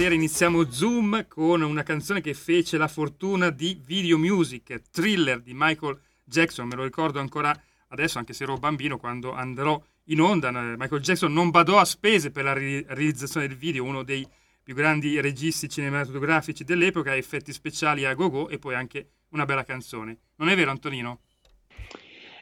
Iniziamo Zoom con una canzone che fece la fortuna di Video Music, Thriller di Michael Jackson, me lo ricordo ancora adesso, anche se ero bambino, quando andrò in onda. Michael Jackson non badò a spese per la realizzazione del video, uno dei più grandi registi cinematografici dell'epoca, effetti speciali a go-go e poi anche una bella canzone. Non è vero, Antonino?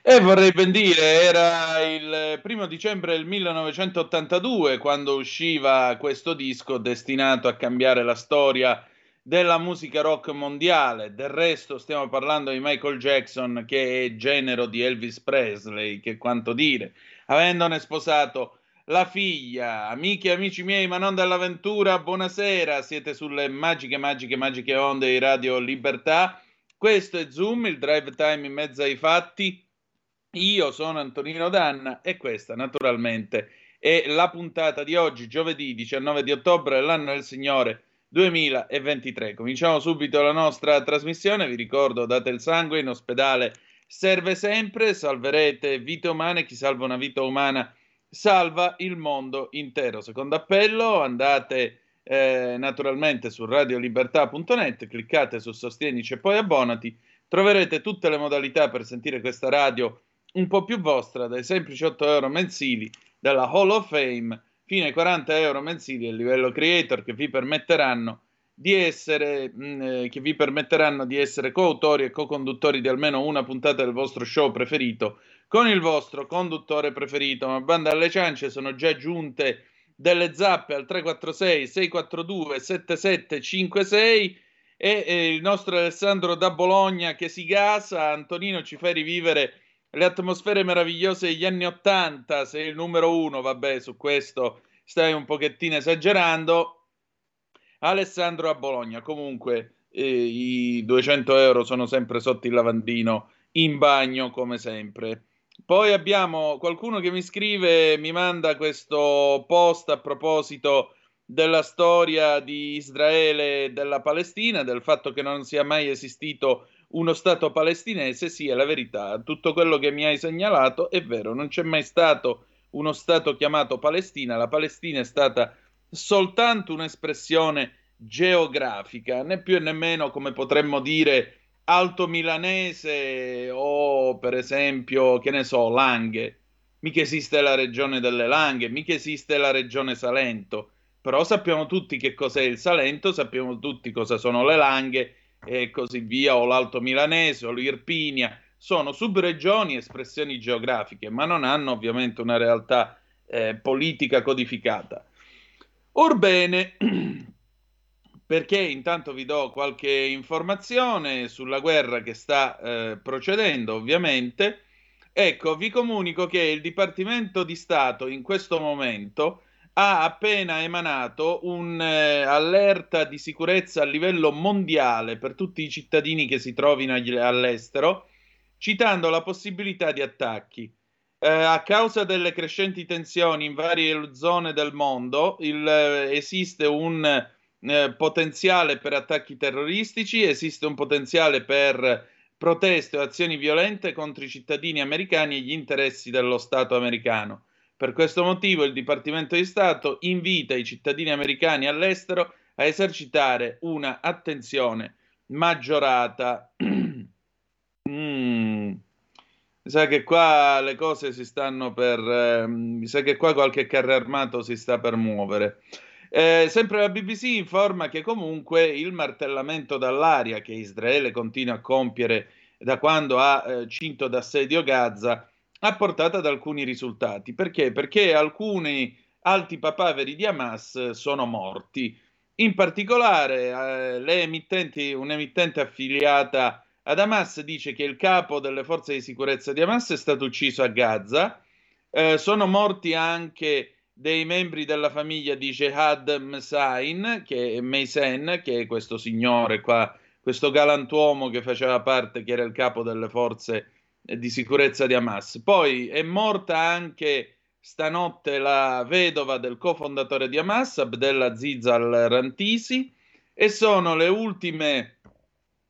E vorrei ben dire, era il primo dicembre del 1982 quando usciva questo disco destinato a cambiare la storia della musica rock mondiale. Del resto stiamo parlando di Michael Jackson che è genero di Elvis Presley, che quanto dire, avendone sposato la figlia, amiche e amici miei, ma non dell'avventura, buonasera, siete sulle magiche, magiche, magiche onde di Radio Libertà. Questo è Zoom, il drive time in mezzo ai fatti io sono Antonino Danna e questa naturalmente è la puntata di oggi, giovedì 19 di ottobre dell'anno del Signore 2023. Cominciamo subito la nostra trasmissione, vi ricordo date il sangue in ospedale serve sempre, salverete vite umane, chi salva una vita umana salva il mondo intero. Secondo appello, andate eh, naturalmente su radiolibertà.net, cliccate su Sostienici e poi abbonati, troverete tutte le modalità per sentire questa radio un po' più vostra, dai semplici 8 euro mensili della Hall of Fame fino ai 40 euro mensili a livello creator che vi permetteranno di essere, mh, mm, eh, che vi permetteranno di essere coautori e co-conduttori di almeno una puntata del vostro show preferito con il vostro conduttore preferito. Ma banda alle ciance sono già giunte delle zappe al 346 642 7756 e, e il nostro Alessandro da Bologna che si gasa. Antonino ci fa rivivere le atmosfere meravigliose degli anni Ottanta. Sei il numero uno, vabbè, su questo stai un pochettino esagerando. Alessandro a Bologna, comunque eh, i 200 euro sono sempre sotto il lavandino in bagno come sempre. Poi abbiamo qualcuno che mi scrive, mi manda questo post a proposito della storia di Israele e della Palestina, del fatto che non sia mai esistito uno Stato palestinese, è la verità. Tutto quello che mi hai segnalato è vero, non c'è mai stato uno Stato chiamato Palestina, la Palestina è stata soltanto un'espressione geografica, né più né meno come potremmo dire alto milanese o per esempio, che ne so, Langhe. Mica esiste la regione delle Langhe, mica esiste la regione Salento, però sappiamo tutti che cos'è il Salento, sappiamo tutti cosa sono le Langhe e così via, o l'Alto Milanese o l'Irpinia, sono subregioni, espressioni geografiche, ma non hanno ovviamente una realtà eh, politica codificata. Orbene, perché intanto vi do qualche informazione sulla guerra che sta eh, procedendo, ovviamente. Ecco, vi comunico che il Dipartimento di Stato in questo momento ha appena emanato un'allerta eh, di sicurezza a livello mondiale per tutti i cittadini che si trovino all'estero, citando la possibilità di attacchi. Eh, a causa delle crescenti tensioni in varie zone del mondo, il, eh, esiste un eh, potenziale per attacchi terroristici, esiste un potenziale per proteste o azioni violente contro i cittadini americani e gli interessi dello Stato americano. Per questo motivo il Dipartimento di Stato invita i cittadini americani all'estero a esercitare una attenzione maggiorata. mm. Mi sa che qua le cose si stanno per... Eh, mi sa che qua qualche carro armato si sta per muovere. Eh, sempre la BBC informa che comunque il martellamento dall'aria che Israele continua a compiere da quando ha eh, cinto d'assedio Gaza ha portato ad alcuni risultati. Perché? Perché alcuni alti papaveri di Hamas sono morti. In particolare, eh, un'emittente affiliata ad Hamas dice che il capo delle forze di sicurezza di Hamas è stato ucciso a Gaza. Eh, sono morti anche dei membri della famiglia di Jehad Msain, che è Meisen, che è questo signore qua, questo galantuomo che faceva parte, che era il capo delle forze di sicurezza di Hamas. Poi è morta anche stanotte la vedova del cofondatore di Hamas, Abdella Zizal Rantisi, e sono le ultime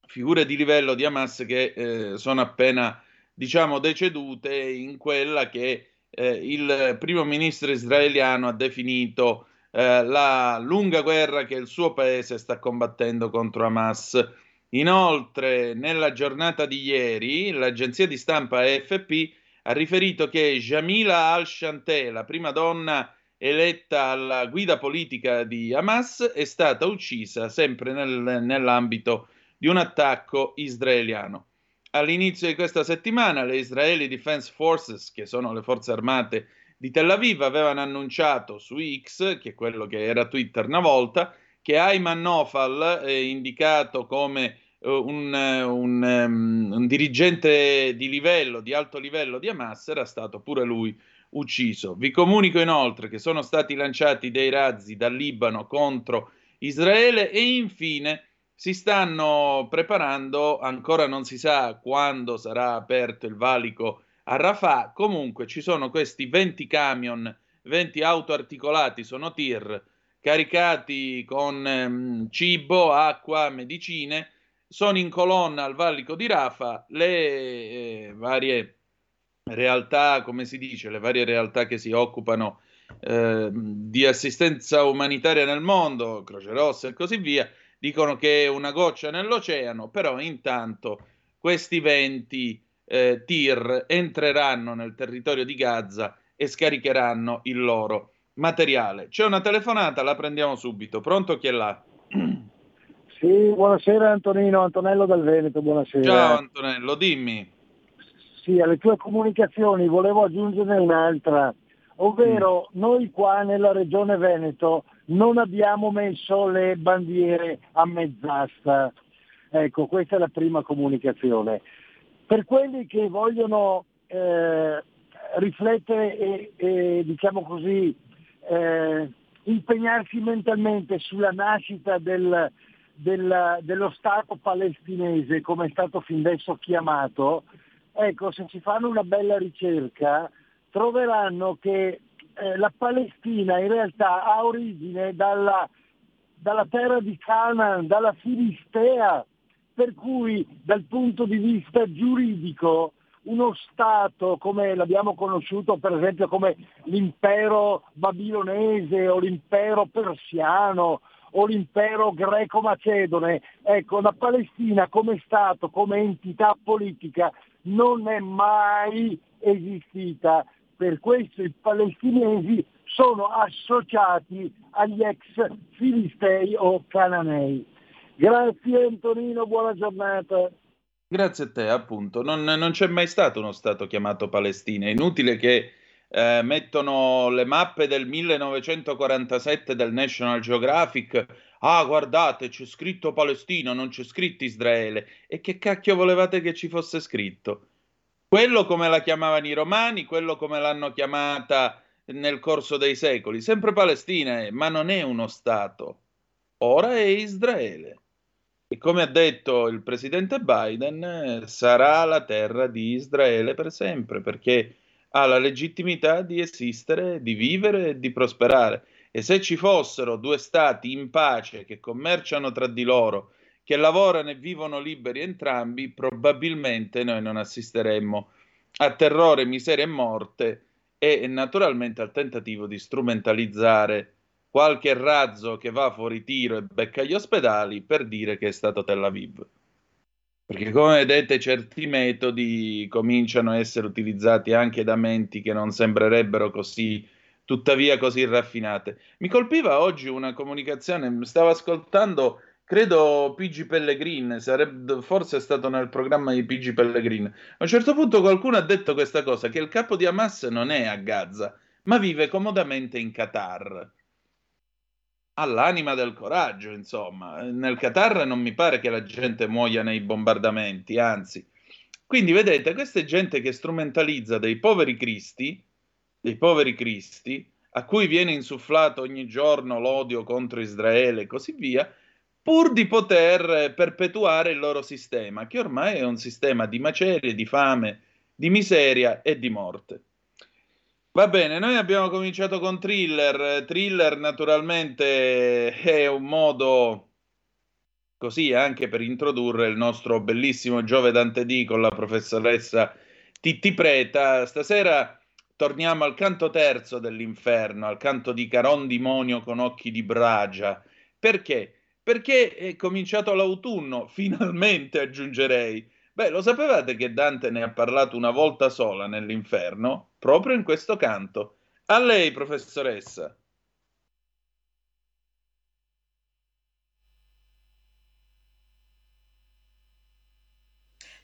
figure di livello di Hamas che eh, sono appena, diciamo, decedute in quella che eh, il primo ministro israeliano ha definito eh, la lunga guerra che il suo paese sta combattendo contro Hamas. Inoltre, nella giornata di ieri, l'agenzia di stampa AFP ha riferito che Jamila al-Shanté, la prima donna eletta alla guida politica di Hamas, è stata uccisa sempre nel, nell'ambito di un attacco israeliano. All'inizio di questa settimana le Israeli Defense Forces, che sono le forze armate di Tel Aviv, avevano annunciato su X, che è quello che era Twitter una volta, che Ayman Nofal, eh, indicato come uh, un, un, um, un, dirigente di livello, di alto livello di Hamas, era stato pure lui ucciso. Vi comunico inoltre che sono stati lanciati dei razzi dal Libano contro Israele e infine si stanno preparando, ancora non si sa quando sarà aperto il valico a Rafah, comunque ci sono questi 20 camion, 20 auto articolati, sono tir, caricati con ehm, cibo, acqua, medicine, sono in colonna al valico di Rafah, le eh, varie realtà, come si dice, le varie realtà che si occupano eh, di assistenza umanitaria nel mondo, Croce Rossa e così via, dicono che è una goccia nell'oceano, però intanto questi venti eh, tir entreranno nel territorio di Gaza e scaricheranno il loro materiale. C'è una telefonata, la prendiamo subito. Pronto chi è là? Sì, buonasera Antonino, Antonello dal Veneto, buonasera. Ciao Antonello, dimmi. Sì, alle tue comunicazioni volevo aggiungerne un'altra, ovvero mm. noi qua nella regione Veneto non abbiamo messo le bandiere a mezz'asta. Ecco, questa è la prima comunicazione. Per quelli che vogliono eh, riflettere e, e, diciamo così, eh, impegnarsi mentalmente sulla nascita del, del, dello Stato palestinese, come è stato fin adesso chiamato, ecco, se ci fanno una bella ricerca troveranno che eh, la Palestina in realtà ha origine dalla, dalla terra di Canaan, dalla Filistea, per cui dal punto di vista giuridico uno Stato come l'abbiamo conosciuto per esempio come l'impero babilonese o l'impero persiano o l'impero greco-macedone, ecco la Palestina come Stato, come entità politica non è mai esistita. Per questo i palestinesi sono associati agli ex filistei o cananei. Grazie Antonino, buona giornata. Grazie a te, appunto. Non, non, c'è mai stato uno Stato chiamato Palestina. È inutile che eh, mettono le mappe del 1947 del National Geographic. Ah, guardate, c'è scritto Palestina, non c'è scritto Israele. E che cacchio volevate che ci fosse scritto? Quello come la chiamavano i romani, quello come l'hanno chiamata nel corso dei secoli. Sempre Palestina ma non è uno Stato. Ora è Israele. E come ha detto il presidente Biden, sarà la terra di Israele per sempre, perché ha la legittimità di esistere, di vivere e di prosperare. E se ci fossero due stati in pace che commerciano tra di loro, che lavorano e vivono liberi entrambi, probabilmente noi non assisteremmo a terrore, miseria e morte e naturalmente al tentativo di strumentalizzare qualche razzo che va fuori tiro e becca gli ospedali per dire che è stato Tel Aviv. Perché come vedete certi metodi cominciano a essere utilizzati anche da menti che non sembrerebbero così, tuttavia così raffinate. Mi colpiva oggi una comunicazione, stavo ascoltando, credo PG Pellegrin, sarebbe, forse è stato nel programma di PG Pellegrin. A un certo punto qualcuno ha detto questa cosa, che il capo di Hamas non è a Gaza, ma vive comodamente in Qatar all'anima del coraggio, insomma. Nel Qatar non mi pare che la gente muoia nei bombardamenti, anzi. Quindi vedete, questa è gente che strumentalizza dei poveri cristi, dei poveri cristi, a cui viene insufflato ogni giorno l'odio contro Israele e così via, pur di poter perpetuare il loro sistema, che ormai è un sistema di macerie, di fame, di miseria e di morte. Va bene, noi abbiamo cominciato con thriller. Thriller naturalmente è un modo così anche per introdurre il nostro bellissimo Giove Dante D con la professoressa Titti Preta. Stasera torniamo al canto terzo dell'inferno, al canto di Caron Dimonio con occhi di bragia. Perché? Perché è cominciato l'autunno, finalmente aggiungerei. Beh, lo sapevate che Dante ne ha parlato una volta sola nell'inferno? Proprio in questo canto. A lei, professoressa.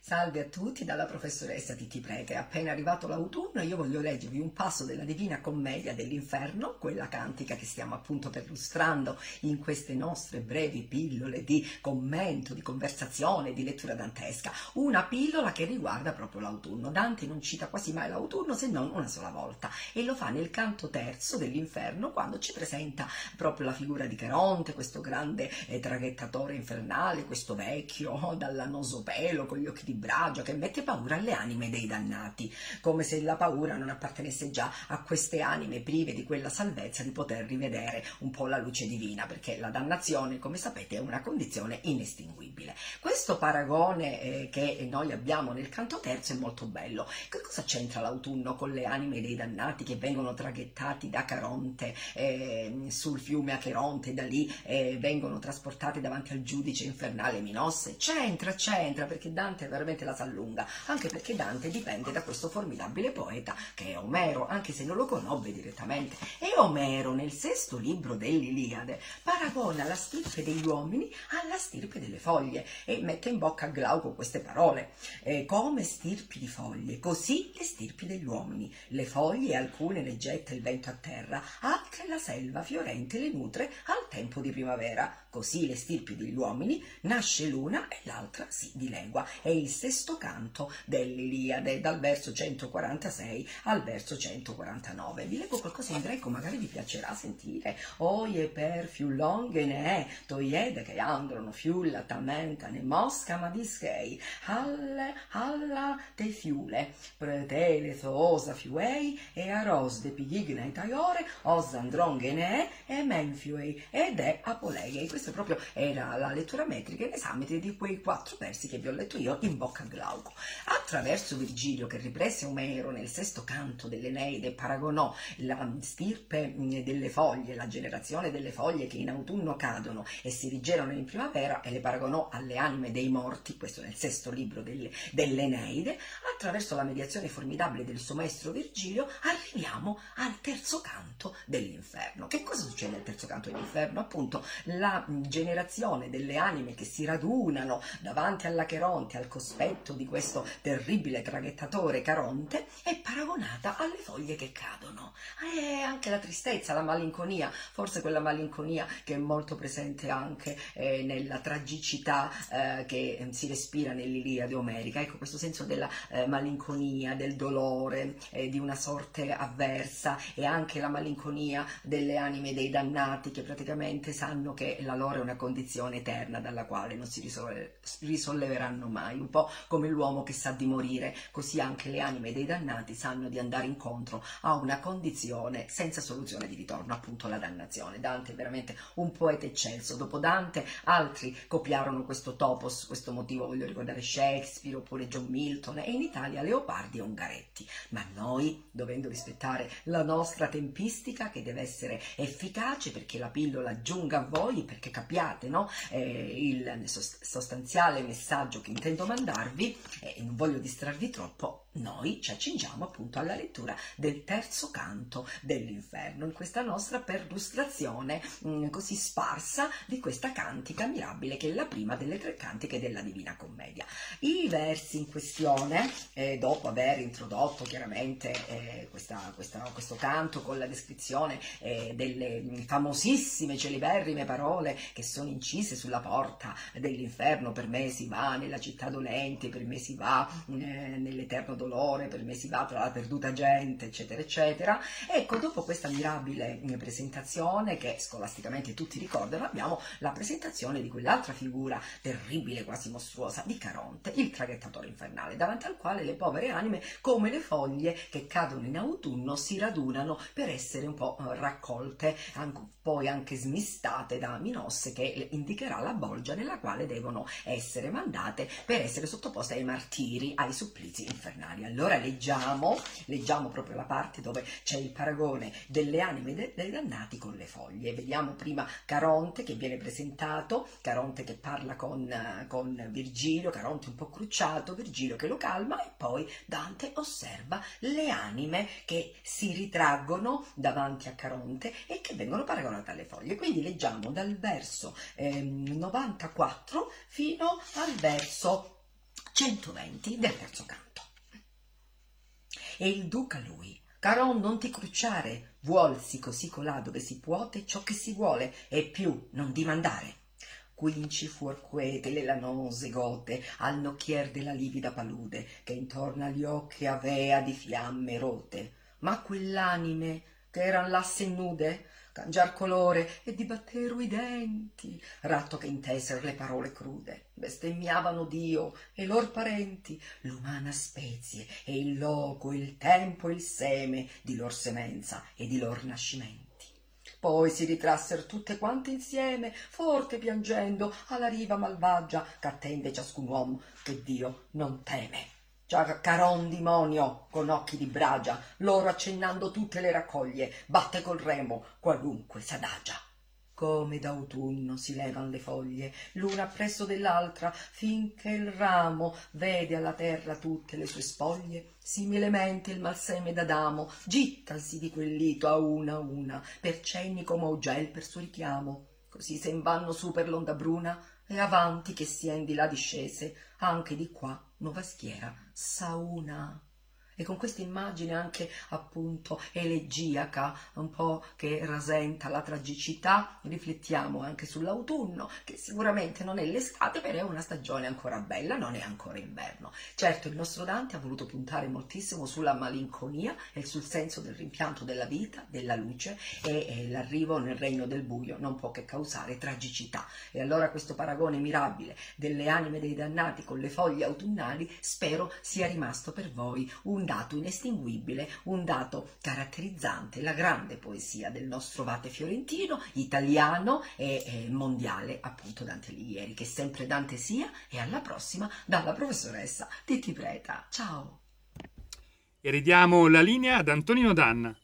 Salve a tutti dalla professoressa Titti Prete. Appena arrivato l'autunno io voglio leggervi un passo della Divina Commedia dell'Inferno, quella cantica che stiamo appunto perlustrando in queste nostre brevi pillole di commento, di conversazione, di lettura dantesca. Una pillola che riguarda proprio l'autunno. Dante non cita quasi mai l'autunno se non una sola volta e lo fa nel canto terzo dell'Inferno quando ci presenta proprio la figura di Caronte, questo grande eh, traghettatore infernale, questo vecchio oh, dall'annoso pelo con gli occhi di braccio che mette paura alle anime dei dannati, come se la paura non appartenesse già a queste anime prive di quella salvezza di poter rivedere un po' la luce divina, perché la dannazione, come sapete, è una condizione inestinguibile. Questo paragone eh, che noi abbiamo nel canto terzo è molto bello. Che cosa c'entra l'autunno con le anime dei dannati che vengono traghettati da Caronte eh, sul fiume Acheronte da lì eh, vengono trasportati davanti al giudice infernale Minosse? C'entra, c'entra, perché Dante veramente veramente la sa lunga, anche perché Dante dipende da questo formidabile poeta che è Omero, anche se non lo conobbe direttamente. E Omero nel sesto libro dell'Iliade paragona la stirpe degli uomini alla stirpe delle foglie e mette in bocca a Glauco queste parole. Eh, come stirpi di foglie, così le stirpi degli uomini. Le foglie alcune le getta il vento a terra, altre la selva fiorente le nutre al tempo di primavera. Così le stirpi degli uomini nasce l'una e l'altra si dilegua. È il sesto canto dell'Iliade, dal verso 146 al verso 149. Vi leggo qualcosa in greco, magari vi piacerà sentire. Oie per fiu longhe ne è, toiede che androno fiulla tamenta ne mosca ma dischei, halle, alla te fiule, pretele thoosa fiuei, e aros de pigigne taiore, os andronghe ne è, e menfiuei, ed è apolegei. Questa proprio era la lettura metrica in esame di quei quattro versi che vi ho letto io in bocca a Glauco. Attraverso Virgilio, che riprese Omero nel sesto canto dell'Eneide, paragonò la stirpe delle foglie, la generazione delle foglie che in autunno cadono e si rigenerano in primavera e le paragonò alle anime dei morti, questo nel sesto libro delle, dell'Eneide, attraverso la mediazione formidabile del suo maestro Virgilio arriviamo al terzo canto dell'inferno. Che cosa succede al terzo canto dell'inferno? Appunto la generazione delle anime che si radunano davanti alla Cheronte, al cospetto di questo terribile traghettatore Caronte, è paragonata alle foglie che cadono. E anche la tristezza, la malinconia, forse quella malinconia che è molto presente anche eh, nella tragicità eh, che si respira nell'Iliade omerica. Ecco, questo senso della eh, malinconia, del dolore, eh, di una sorte avversa e anche la malinconia delle anime dei dannati che praticamente sanno che la loro è una condizione eterna dalla quale non si risolle- risolleveranno mai, un po' come l'uomo che sa di morire, così anche le anime dei dannati sanno di andare incontro a una condizione senza soluzione di ritorno, appunto la dannazione. Dante è veramente un poeta eccelso, dopo Dante altri copiarono questo topos, questo motivo voglio ricordare Shakespeare oppure John Milton e in Italia Leopardi e Ungaretti, ma noi dovendo rispettare la nostra tempistica che deve essere efficace perché la pillola giunga a voi, perché capiate no? eh, il sostanziale messaggio che intendo mandarvi e non voglio distrarvi troppo, noi ci accingiamo appunto alla lettura del terzo canto dell'inferno, in questa nostra perlustrazione mm, così sparsa di questa cantica mirabile che è la prima delle tre cantiche della Divina Commedia. I versi in questione, eh, dopo aver introdotto chiaramente eh, questa, questa, questo canto con la descrizione eh, delle famosissime, celeberrime parole che sono incise sulla porta dell'inferno, per me si va nella città dolente, per me si va eh, nell'eterno dolore, dolore, per me si va tra la perduta gente, eccetera, eccetera. Ecco, dopo questa mirabile mm, presentazione, che scolasticamente tutti ricordano, abbiamo la presentazione di quell'altra figura terribile, quasi mostruosa, di Caronte, il traghettatore infernale, davanti al quale le povere anime, come le foglie che cadono in autunno, si radunano per essere un po' eh, raccolte, poi anche smistate da Minosse, che indicherà la bolgia nella quale devono essere mandate per essere sottoposte ai martiri, ai supplizi infernali umani. Allora leggiamo, leggiamo proprio la parte dove c'è il paragone delle anime de- dei dannati con le foglie. Vediamo prima Caronte che viene presentato, Caronte che parla con, con Virgilio, Caronte un po' crucciato, Virgilio che lo calma e poi Dante osserva le anime che si ritraggono davanti a Caronte e che vengono paragonate alle foglie. Quindi leggiamo dal verso eh, 94 fino al verso 120 del terzo canto. E il duca lui, Caron non ti crucciare, vuolsi così colà dove si puote ciò che si vuole, e più non dimandare. Quinci fuor quete le lanose gote al nocchier della livida palude, che intorno agli occhi avea di fiamme rote. Ma quell'anime che eran lasse nude, cangiar colore e dibatteru i denti, ratto che inteser le parole crude, bestemmiavano Dio e lor parenti, l'umana spezie e il loco, il tempo, il seme di lor semenza e di lor nascimenti. Poi si ritrassero tutte quante insieme, forte piangendo, alla riva malvagia ch'attende ciascun uomo che Dio non teme. Caron dimonio con occhi di bragia, loro accennando tutte le raccoglie, batte col remo qualunque s'adagia. come d'autunno si levan le foglie, l'una appresso dell'altra, finché il ramo vede alla terra tutte le sue spoglie. Similemente il malseme d'Adamo gittasi di quel lito a una a una, per cenni come Augel per suo richiamo. Così se vanno su per l'onda bruna, e avanti che sien di là discese, anche di qua nuova schiera s'auna e con questa immagine anche appunto elegiaca, un po' che rasenta la tragicità, riflettiamo anche sull'autunno, che sicuramente non è l'estate, però è una stagione ancora bella, non è ancora inverno. Certo, il nostro Dante ha voluto puntare moltissimo sulla malinconia e sul senso del rimpianto della vita, della luce e, e l'arrivo nel regno del buio non può che causare tragicità. E allora questo paragone mirabile delle anime dei dannati con le foglie autunnali spero sia rimasto per voi un dato inestinguibile, un dato caratterizzante la grande poesia del nostro Vate fiorentino, italiano e, mondiale, appunto Dante Alighieri. Che sempre Dante sia e alla prossima dalla professoressa Titti Preta. Ciao! E ridiamo la linea ad Antonino Danna.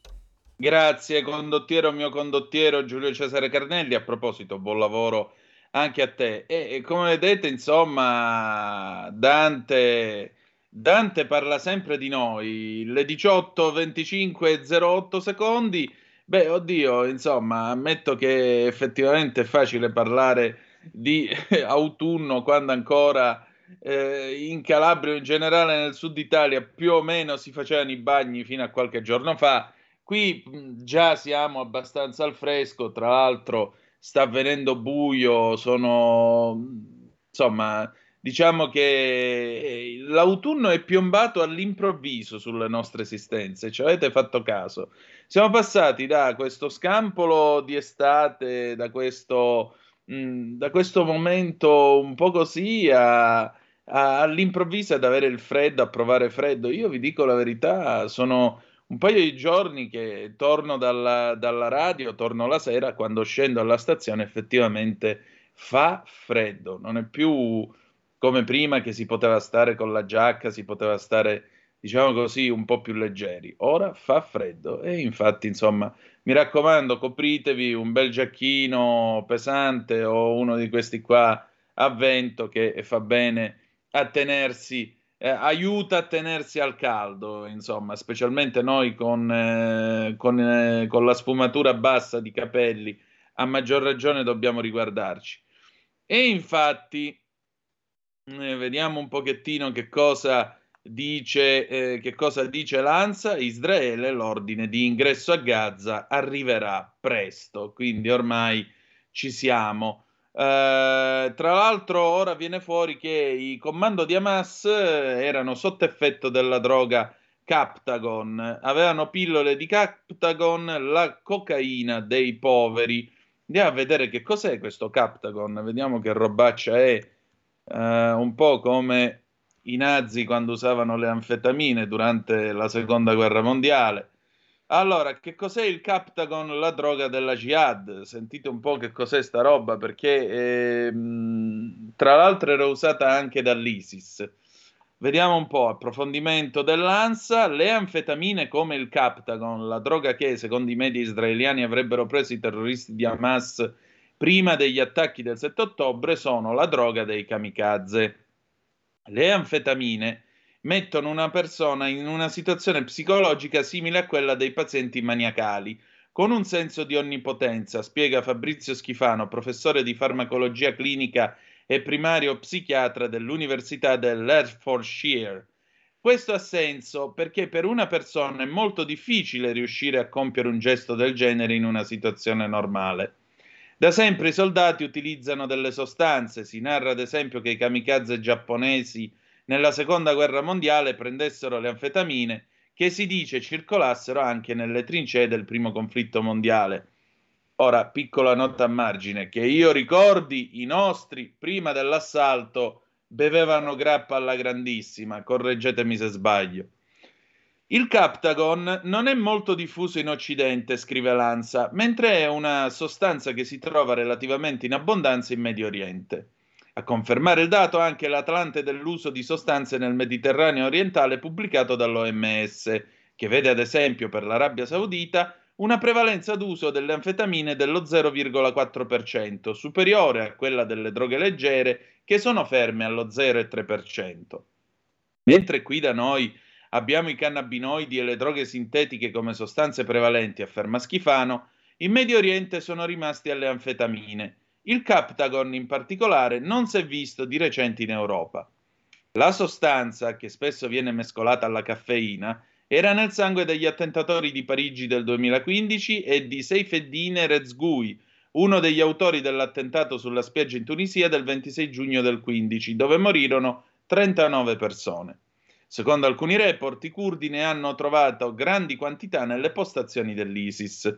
Grazie condottiero mio condottiero Giulio Cesare Carnelli. A proposito, buon lavoro anche a te. E, e come vedete, insomma, Dante Dante parla sempre di noi, le 18, 25 08 secondi. Beh, oddio, insomma, ammetto che effettivamente è facile parlare di autunno quando ancora eh, in Calabria in generale nel sud Italia più o meno si facevano i bagni fino a qualche giorno fa. Qui già siamo abbastanza al fresco, tra l'altro sta avvenendo buio, sono insomma diciamo che eh, l'autunno è piombato all'improvviso sulle nostre esistenze, ci avete fatto caso. Siamo passati da questo scampolo di estate, da questo, mh, mm, da questo momento un po' così a, a, all'improvviso ad avere il freddo, a provare freddo. Io vi dico la verità, sono un paio di giorni che torno dalla, dalla radio, torno la sera, quando scendo alla stazione effettivamente fa freddo, non è più come prima che si poteva stare con la giacca, si poteva stare, diciamo così, un po' più leggeri. Ora fa freddo e infatti, insomma, mi raccomando, copritevi un bel giacchino pesante o uno di questi qua a vento che fa bene a tenersi, eh, aiuta a tenersi al caldo, insomma, specialmente noi con, eh, con, eh, con la sfumatura bassa di capelli, a maggior ragione dobbiamo riguardarci. E infatti eh, vediamo un pochettino che cosa dice, eh, che cosa dice l'ANSA. Israele, l'ordine di ingresso a Gaza arriverà presto, quindi ormai ci siamo. Eh, tra l'altro, ora viene fuori che i comando di Hamas eh, erano sotto effetto della droga Captagon, avevano pillole di Captagon, la cocaina dei poveri. Andiamo a vedere che cos'è questo Captagon, vediamo che robaccia è eh, un po' come i nazi quando usavano le anfetamine durante la seconda guerra mondiale. Allora, che cos'è il Captagon, la droga della jihad? Sentite un po' che cos'è sta roba, perché eh, tra l'altro era usata anche dall'ISIS. Vediamo un po', approfondimento dell'ANSA, le anfetamine come il Captagon, la droga che secondo i media israeliani avrebbero preso i terroristi di Hamas prima degli attacchi del 7 ottobre sono la droga dei kamikaze. Le anfetamine mettono una persona in una situazione psicologica simile a quella dei pazienti maniacali, con un senso di onnipotenza, spiega Fabrizio Schifano, professore di farmacologia clinica e primario psichiatra dell'Università dell'Hertfordshire. Questo ha senso perché per una persona è molto difficile riuscire a compiere un gesto del genere in una situazione normale. Da sempre i soldati utilizzano delle sostanze, si narra ad esempio che i kamikaze giapponesi nella seconda guerra mondiale prendessero le anfetamine che si dice circolassero anche nelle trincee del primo conflitto mondiale. Ora, piccola nota a margine, che io ricordi, i nostri prima dell'assalto bevevano grappa alla grandissima, correggetemi se sbaglio. Il Captagon non è molto diffuso in Occidente, scrive Lanza, mentre è una sostanza che si trova relativamente in abbondanza in Medio Oriente. A confermare il dato anche l'Atlante dell'uso di sostanze nel Mediterraneo orientale pubblicato dall'OMS, che vede ad esempio per l'Arabia Saudita una prevalenza d'uso delle anfetamine dello 0,4%, superiore a quella delle droghe leggere che sono ferme allo 0,3%. Mentre qui da noi abbiamo i cannabinoidi e le droghe sintetiche come sostanze prevalenti, afferma Schifano, in Medio Oriente sono rimasti alle anfetamine. Il Captagon in particolare non si è visto di recente in Europa. La sostanza, che spesso viene mescolata alla caffeina, era nel sangue degli attentatori di Parigi del 2015 e di Seyfeddine Rezgui, uno degli autori dell'attentato sulla spiaggia in Tunisia del 26 giugno del 15, dove morirono 39 persone. Secondo alcuni report, i curdi ne hanno trovato grandi quantità nelle postazioni dell'ISIS.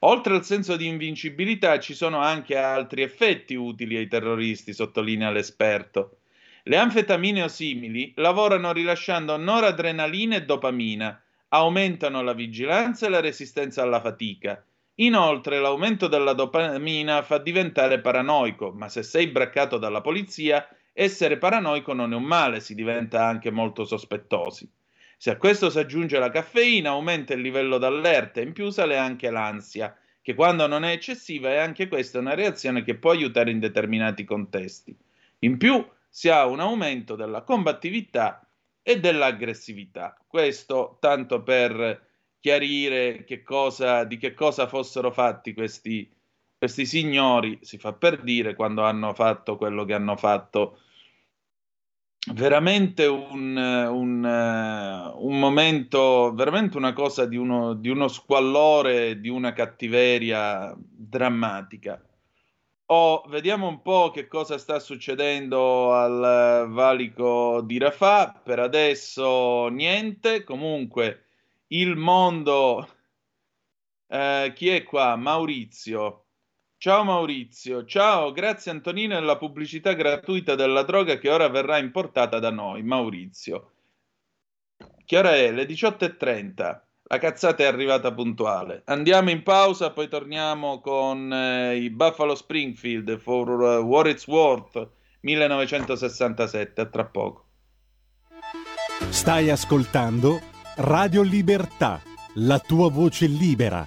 Oltre al senso di invincibilità ci sono anche altri effetti utili ai terroristi, sottolinea l'esperto. Le anfetamine o simili lavorano rilasciando noradrenalina e dopamina, aumentano la vigilanza e la resistenza alla fatica. Inoltre l'aumento della dopamina fa diventare paranoico, ma se sei braccato dalla polizia essere paranoico non è un male, si diventa anche molto sospettosi. Se a questo si aggiunge la caffeina, aumenta il livello d'allerta e in più sale anche l'ansia, che quando non è eccessiva è anche questa una reazione che può aiutare in determinati contesti. In più si ha un aumento della combattività e dell'aggressività. Questo tanto per chiarire che cosa, di che cosa fossero fatti questi questi signori, si fa per dire, quando hanno fatto quello che hanno fatto, veramente un, un, un momento, veramente una cosa di uno, di uno squallore, di una cattiveria drammatica. Oh, vediamo un po' che cosa sta succedendo al valico di Rafah. Per adesso niente. Comunque il mondo. Eh, chi è qua? Maurizio. Ciao Maurizio, ciao, grazie Antonino e la pubblicità gratuita della droga che ora verrà importata da noi. Maurizio. Che ora è? Le 18.30. La cazzata è arrivata puntuale. Andiamo in pausa, poi torniamo con eh, i Buffalo Springfield for uh, What It's Worth 1967. A tra poco. Stai ascoltando Radio Libertà, la tua voce libera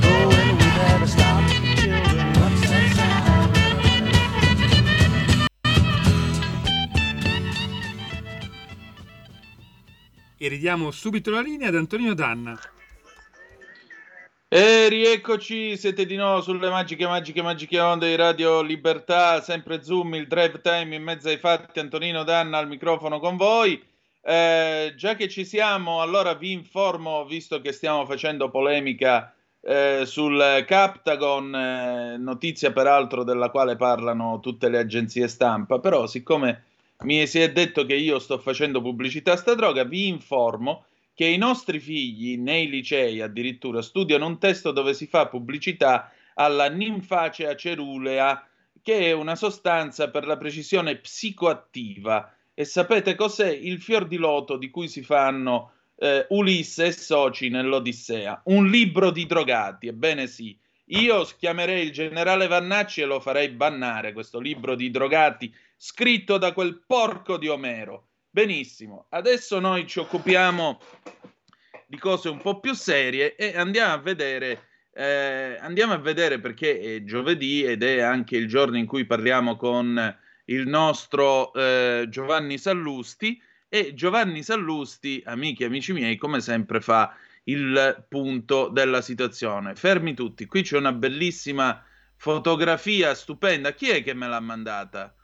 E ridiamo subito la linea ad Antonino Danna. E rieccoci, siete di nuovo sulle magiche, magiche, magiche onde di Radio Libertà, sempre Zoom, il drive time in mezzo ai fatti, Antonino Danna al microfono con voi. Eh, già che ci siamo, allora vi informo, visto che stiamo facendo polemica eh, sul Captagon, eh, notizia peraltro della quale parlano tutte le agenzie stampa, però siccome mi si è detto che io sto facendo pubblicità a sta droga, vi informo che i nostri figli nei licei addirittura studiano un testo dove si fa pubblicità alla ninfacea cerulea, che è una sostanza per la precisione psicoattiva. E sapete cos'è? Il fior di loto di cui si fanno eh, Ulisse e Soci nell'Odissea. Un libro di drogati, ebbene sì. Io chiamerei il generale Vannacci e lo farei bannare questo libro di drogati scritto da quel porco di Omero. Benissimo, adesso noi ci occupiamo di cose un po' più serie e andiamo a vedere, eh, andiamo a vedere perché è giovedì ed è anche il giorno in cui parliamo con il nostro eh, Giovanni Sallusti e Giovanni Sallusti, amiche e amici miei, come sempre fa il punto della situazione. Fermi tutti, qui c'è una bellissima fotografia stupenda. Chi è che me l'ha mandata?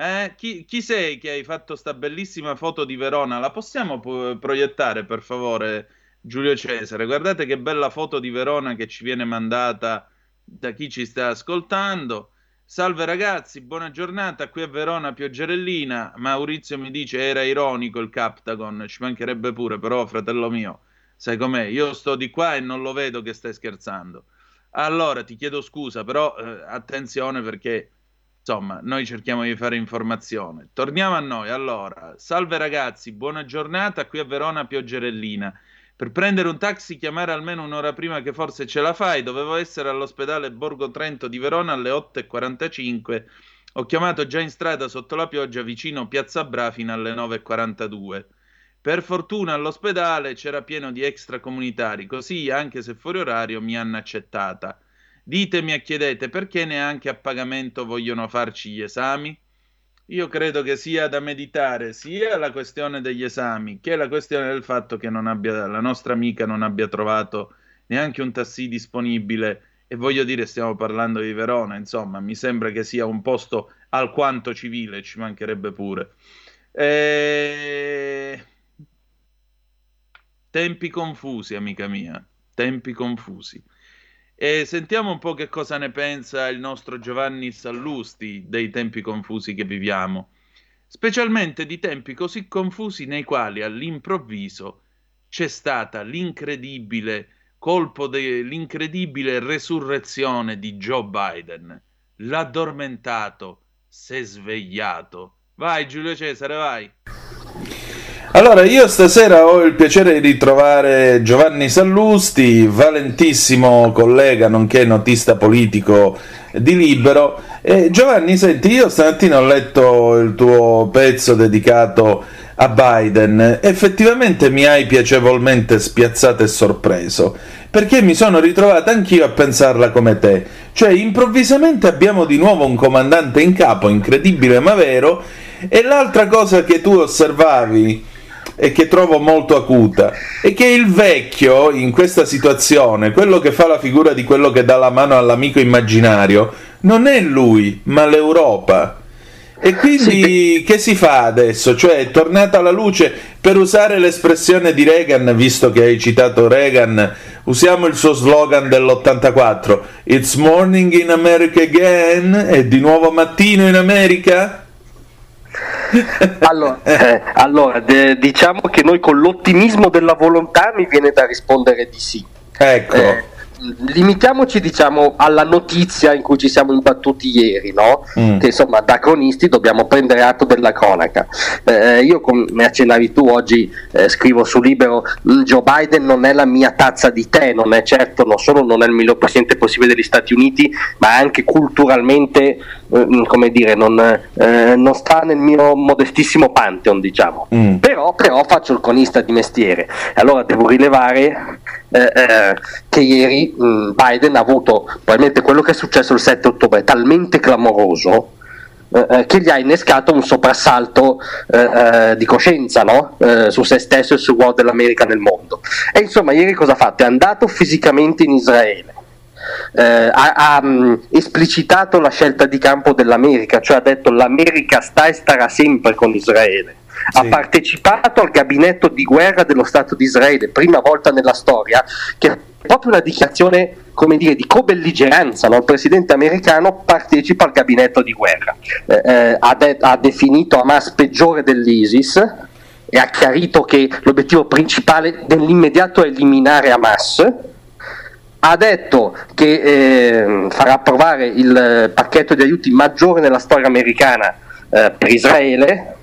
Eh? Chi, chi, sei che hai fatto sta bellissima foto di Verona? La possiamo po- proiettare per favore, Giulio Cesare? Guardate che bella foto di Verona che ci viene mandata da chi ci sta ascoltando. Salve ragazzi, buona giornata. Qui a Verona pioggerellina. Maurizio mi dice era ironico il Captagon, ci mancherebbe pure, però fratello mio, sai com'è? Io sto di qua e non lo vedo che stai scherzando. Allora ti chiedo scusa, però eh, attenzione perché insomma, noi cerchiamo di fare informazione. Torniamo a noi. Allora, salve ragazzi, buona giornata. Qui a Verona pioggerellina. Per prendere un taxi, chiamare almeno un'ora prima che forse ce la fai. Dovevo essere all'ospedale Borgo Trento di Verona alle 8.45. Ho chiamato già in strada sotto la pioggia vicino Piazza Bra fino alle 9.42. Per fortuna all'ospedale c'era pieno di extracomunitari, così anche se fuori orario mi hanno accettata. Ditemi e chiedete perché neanche a pagamento vogliono farci gli esami? Io credo che sia da meditare sia la questione degli esami che la questione del fatto che abbia, la nostra amica non abbia trovato neanche un tassì disponibile. E voglio dire, stiamo parlando di Verona, insomma, mi sembra che sia un posto alquanto civile, ci mancherebbe pure. E... Tempi confusi, amica mia, tempi confusi. E sentiamo un po' che cosa ne pensa il nostro Giovanni Sallusti dei tempi confusi che viviamo, specialmente di tempi così confusi nei quali all'improvviso c'è stata l'incredibile colpo dell'incredibile resurrezione di Joe Biden. L'addormentato si è svegliato. Vai Giulio Cesare, vai. Allora, io stasera ho il piacere di ritrovare Giovanni Sallusti, valentissimo collega, nonché notista politico di Libero. E Giovanni, senti, io stamattina ho letto il tuo pezzo dedicato a Biden. Effettivamente mi hai piacevolmente spiazzato e sorpreso, perché mi sono ritrovato anch'io a pensarla come te. Cioè, improvvisamente abbiamo di nuovo un comandante in capo, incredibile ma vero, e l'altra cosa che tu osservavi e che trovo molto acuta è che il vecchio in questa situazione, quello che fa la figura di quello che dà la mano all'amico immaginario, non è lui, ma l'Europa. E quindi che si fa adesso? Cioè, è tornata alla luce, per usare l'espressione di Reagan, visto che hai citato Reagan, usiamo il suo slogan dell'84, It's morning in America again, è di nuovo mattino in America? Allora, eh, allora de, diciamo che noi con l'ottimismo della volontà mi viene da rispondere di sì. Ecco. Eh, limitiamoci diciamo alla notizia in cui ci siamo imbattuti ieri, no? Mm. Che insomma da cronisti dobbiamo prendere atto della cronaca. Eh, io come accennavi tu oggi eh, scrivo su Libero mm, Joe Biden non è la mia tazza di tè, non è certo non solo non è il miglior presidente possibile degli Stati Uniti, ma anche culturalmente eh, mm, come dire, non, eh, non, sta nel mio modestissimo pantheon, diciamo. Mm. Però, però, faccio il conista di mestiere. Allora devo rilevare eh, eh, che ieri mh, mm, Biden ha avuto probabilmente quello che è successo il 7 ottobre talmente clamoroso eh, eh, che gli ha innescato un soprassalto eh, di coscienza no? su se stesso e sul ruolo dell'America nel mondo. E insomma, ieri cosa ha fatto? È andato fisicamente in Israele. Eh, ha, ha mh, esplicitato la scelta di campo dell'America, cioè ha detto l'America sta e starà sempre con Israele. Ha partecipato al gabinetto di guerra dello Stato di Israele, prima volta nella storia, che è proprio una dichiarazione come dire, di co-belligeranza, no? il presidente americano partecipa al gabinetto di guerra, eh, eh, ha, de- ha definito Hamas peggiore dell'ISIS e ha chiarito che l'obiettivo principale nell'immediato è eliminare Hamas, ha detto che eh, farà approvare il pacchetto di aiuti maggiore nella storia americana eh, per Israele,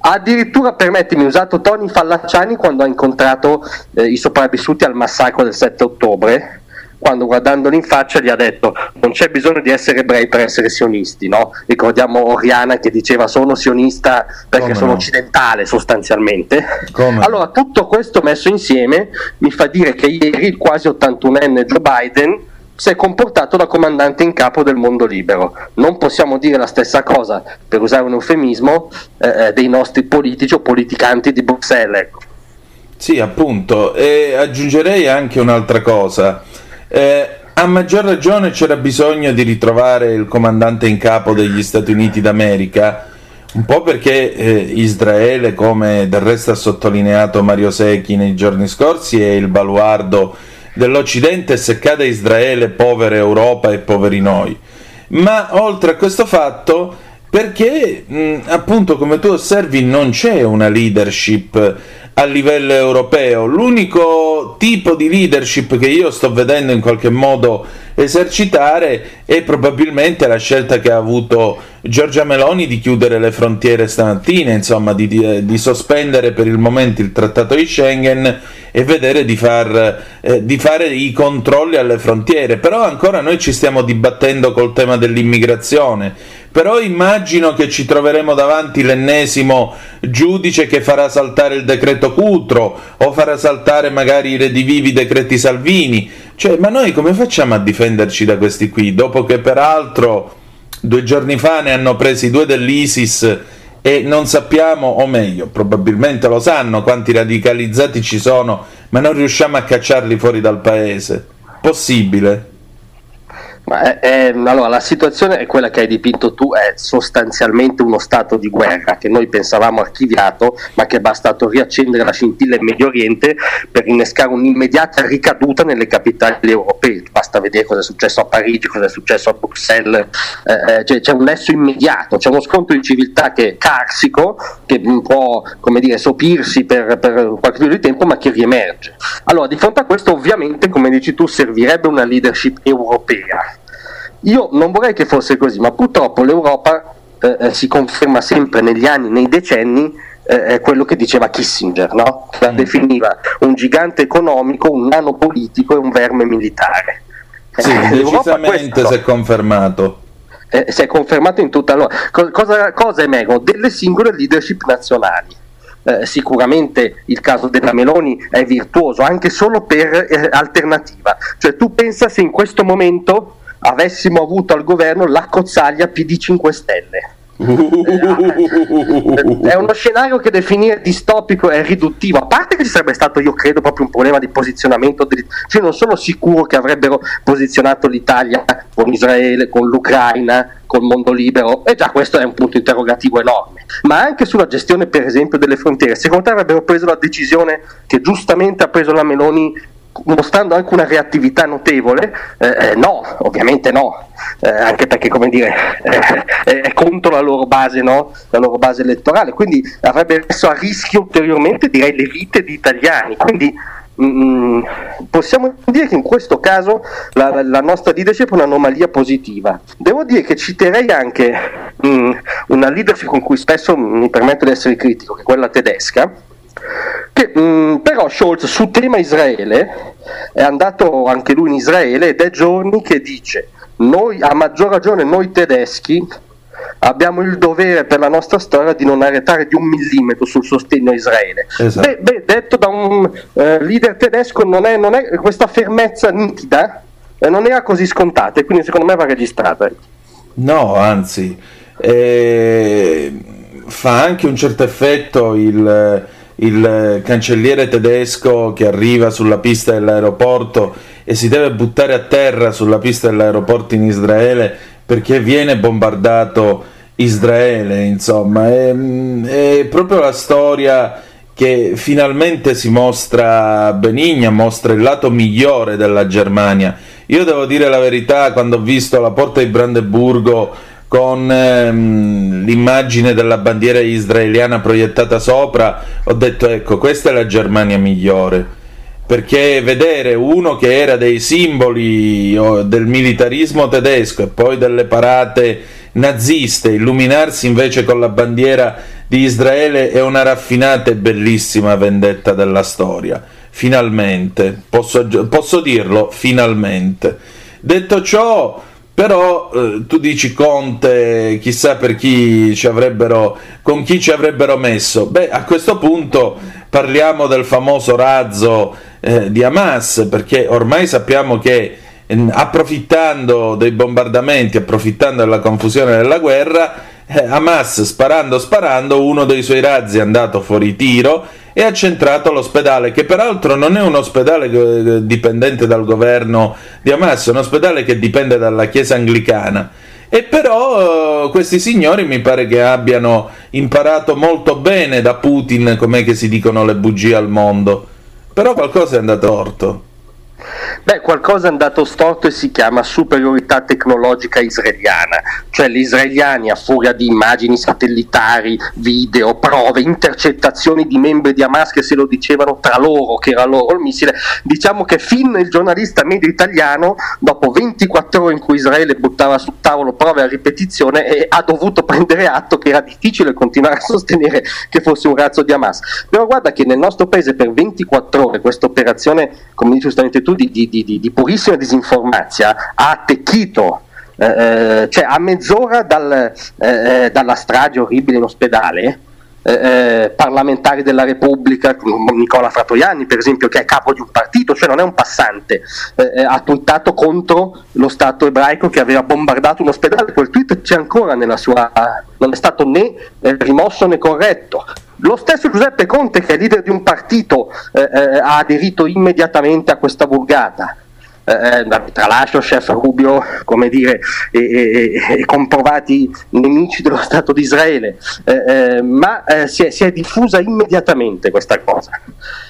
addirittura permettimi, usato Tony Fallacciani quando ha incontrato eh, i sopravvissuti al massacro del 7 ottobre quando guardandoli in faccia gli ha detto non c'è bisogno di essere ebrei per essere sionisti, no? ricordiamo Oriana che diceva sono sionista perché Come sono no? occidentale sostanzialmente. Come? Allora tutto questo messo insieme mi fa dire che ieri il quasi 81enne Joe Biden si è comportato da comandante in capo del mondo libero. Non possiamo dire la stessa cosa, per usare un eufemismo, eh, eh, dei nostri politici o politicanti di Bruxelles. Ecco. Sì, appunto, e aggiungerei anche un'altra cosa. Eh, a maggior ragione c'era bisogno di ritrovare il comandante in capo degli Stati Uniti d'America, un po' perché eh, Israele, come del resto ha sottolineato Mario Secchi nei giorni scorsi, è il baluardo dell'Occidente se cade Israele, povera Europa e poveri noi. Ma oltre a questo fatto, perché mh, appunto come tu osservi non c'è una leadership a livello europeo, l'unico tipo di leadership che io sto vedendo in qualche modo esercitare è probabilmente la scelta che ha avuto Giorgia Meloni di chiudere le frontiere stamattina, insomma di, di, di sospendere per il momento il trattato di Schengen e vedere di, far, eh, di fare i controlli alle frontiere. Però ancora noi ci stiamo dibattendo col tema dell'immigrazione. Però immagino che ci troveremo davanti l'ennesimo giudice che farà saltare il decreto Cutro o farà saltare magari i redivivi decreti Salvini. Cioè, ma noi come facciamo a difenderci da questi qui? Dopo che peraltro due giorni fa ne hanno presi due dell'ISIS e non sappiamo, o meglio, probabilmente lo sanno quanti radicalizzati ci sono, ma non riusciamo a cacciarli fuori dal paese. Possibile? È, è, allora, la situazione è quella che hai dipinto tu, è sostanzialmente uno stato di guerra che noi pensavamo archiviato, ma che è bastato riaccendere la scintilla in Medio Oriente per innescare un'immediata ricaduta nelle capitali europee. Basta vedere cosa è successo a Parigi, cosa è successo a Bruxelles, eh, eh, cioè, c'è un nesso immediato, c'è uno scontro di civiltà che è carsico, che può come dire, sopirsi per, per qualche periodo di tempo, ma che riemerge. Allora, di fronte a questo, ovviamente, come dici tu, servirebbe una leadership europea io non vorrei che fosse così, ma purtroppo l'Europa eh, eh, si conferma sempre negli anni, nei decenni, eh, quello che diceva Kissinger, no? la mm. definiva un gigante economico, un nano politico e un verme militare. Sì, eh, decisamente si è confermato. Eh, si è confermato in tutta allora, cosa, cosa emergono? Delle singole leadership nazionali. Eh, sicuramente il caso della Meloni è virtuoso anche solo per eh, alternativa, cioè tu pensa se in questo momento avessimo avuto al governo la cozzaglia PD 5 Stelle. è uno scenario che definire distopico è riduttivo a parte che ci sarebbe stato io credo proprio un problema di posizionamento cioè non sono sicuro che avrebbero posizionato l'Italia con Israele con l'Ucraina col mondo libero. E già questo è un punto interrogativo enorme. Ma anche sulla gestione per esempio delle frontiere. Secondo te avrebbero preso la decisione che giustamente ha preso la Meloni mostrando anche una reattività notevole, eh, eh, no, ovviamente no, eh, anche perché come dire, eh, è contro la loro base, no? la loro base elettorale, quindi avrebbe messo a rischio ulteriormente direi le vite di italiani, quindi mm, possiamo dire che in questo caso la, la, nostra leadership è un'anomalia positiva. Devo dire che citerei anche mm, una leadership con cui spesso mi permetto di essere critico, che è quella tedesca, che mh, mm, però Scholz su tema Israele è andato anche lui in Israele ed è giorni che dice noi a maggior ragione noi tedeschi abbiamo il dovere per la nostra storia di non arretare di un millimetro sul sostegno a Israele. Esatto. Beh, beh, detto da un eh, leader tedesco, non è, non è, questa fermezza nitida eh, non era così scontata e quindi secondo me va registrata. No, anzi, eh, fa anche un certo effetto il, il cancelliere tedesco che arriva sulla pista dell'aeroporto e si deve buttare a terra sulla pista dell'aeroporto in Israele perché viene bombardato Israele, insomma, è, è proprio la storia che finalmente si mostra benigna, mostra il lato migliore della Germania. Io devo dire la verità, quando ho visto la porta di Brandeburgo con ehm, l'immagine della bandiera israeliana proiettata sopra, ho detto ecco, questa è la Germania migliore perché vedere uno che era dei simboli del militarismo tedesco e poi delle parate naziste illuminarsi invece con la bandiera di Israele è una raffinata e bellissima vendetta della storia. Finalmente, posso, posso dirlo, finalmente. Detto ciò, però eh, tu dici Conte, chissà per chi ci avrebbero, con chi ci avrebbero messo. Beh, a questo punto parliamo del famoso razzo eh, di Hamas, perché ormai sappiamo che eh, approfittando dei bombardamenti, approfittando della confusione della guerra, eh, Hamas sparando sparando, uno dei suoi razzi è andato fuori tiro e ha centrato l'ospedale, che peraltro non è un ospedale eh, dipendente dal governo di Hamas, è un ospedale che dipende dalla Chiesa anglicana. E però questi signori mi pare che abbiano imparato molto bene da Putin com'è che si dicono le bugie al mondo. Però qualcosa è andato orto. Beh, qualcosa è andato storto e si chiama superiorità tecnologica israeliana, cioè gli israeliani a furia di immagini satellitari, video, prove, intercettazioni di membri di Hamas che se lo dicevano tra loro che era loro il missile, diciamo che fin il giornalista medio italiano, dopo 24 ore in cui Israele buttava sul tavolo prove a ripetizione, eh, ha dovuto prendere atto che era difficile continuare a sostenere che fosse un razzo di Hamas. Però guarda che nel nostro paese per 24 ore questa operazione, come dici giustamente tu, di, di di, di, di purissima disinformazia ha attecchito eh, eh, cioè a mezz'ora dal, eh, eh, dalla strage orribile in ospedale eh, eh, parlamentari della Repubblica, Nicola Fratoianni per esempio, che è capo di un partito, cioè non è un passante, eh, ha twittato contro lo Stato ebraico che aveva bombardato un ospedale, quel tweet c'è ancora nella sua... non è stato né rimosso né corretto. Lo stesso Giuseppe Conte, che è leader di un partito, eh, eh, ha aderito immediatamente a questa vulgata. Eh, eh tralascio chef Rubio come dire e, e, e, comprovati nemici dello Stato di Israele eh, eh, ma eh, si è, si, è, diffusa immediatamente questa cosa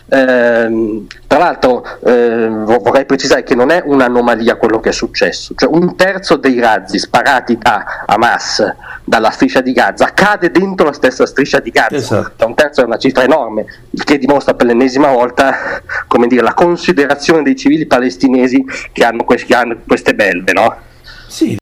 eh, tra l'altro vorrei precisare che non è un'anomalia quello che è successo cioè un terzo dei razzi sparati da Hamas dalla striscia di Gaza cade dentro la stessa striscia di Gaza. Esatto. Un terzo è una cifra enorme, il che dimostra per l'ennesima volta come dire, la considerazione dei civili palestinesi che hanno, questi, che hanno queste belve. No? Sì.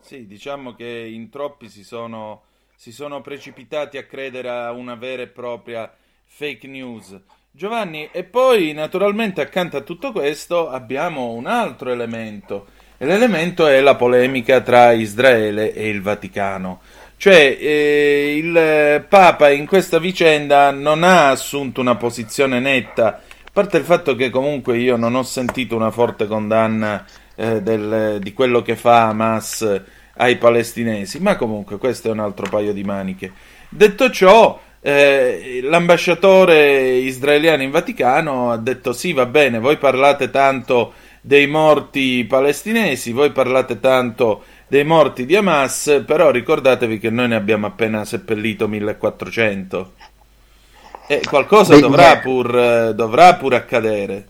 sì, diciamo che in troppi si sono, si sono precipitati a credere a una vera e propria fake news. Giovanni, e poi naturalmente accanto a tutto questo abbiamo un altro elemento L'elemento è la polemica tra Israele e il Vaticano. Cioè, eh, il Papa in questa vicenda non ha assunto una posizione netta, parte il fatto che comunque io non ho sentito una forte condanna eh, del, di quello che fa Hamas ai palestinesi, ma comunque questo è un altro paio di maniche. Detto ciò, eh, l'ambasciatore israeliano in Vaticano ha detto sì, va bene, voi parlate tanto dei morti palestinesi, voi parlate tanto dei morti di Hamas, però ricordatevi che noi ne abbiamo appena seppellito 1400. E qualcosa Beh, dovrà, pur, dovrà pur accadere.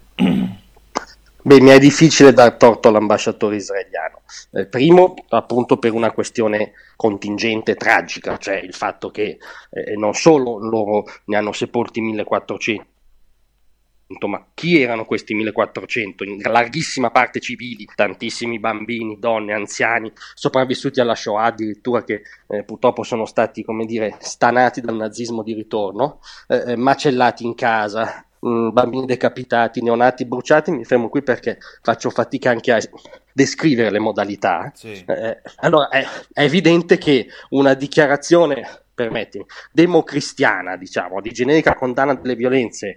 Beh, mi è difficile dar torto all'ambasciatore israeliano. Eh, primo, appunto, per una questione contingente tragica, cioè il fatto che eh, non solo loro ne hanno sepolti 1400, ma chi erano questi 1400? In larghissima parte civili, tantissimi bambini, donne, anziani, sopravvissuti alla Shoah addirittura che eh, purtroppo sono stati, come dire, stanati dal nazismo di ritorno, eh, eh macellati in casa, mh, mm, bambini decapitati, neonati bruciati, mi fermo qui perché faccio fatica anche a descrivere le modalità. Sì. Eh, allora è, è evidente che una dichiarazione permettimi, democristiana, diciamo, di generica condanna delle violenze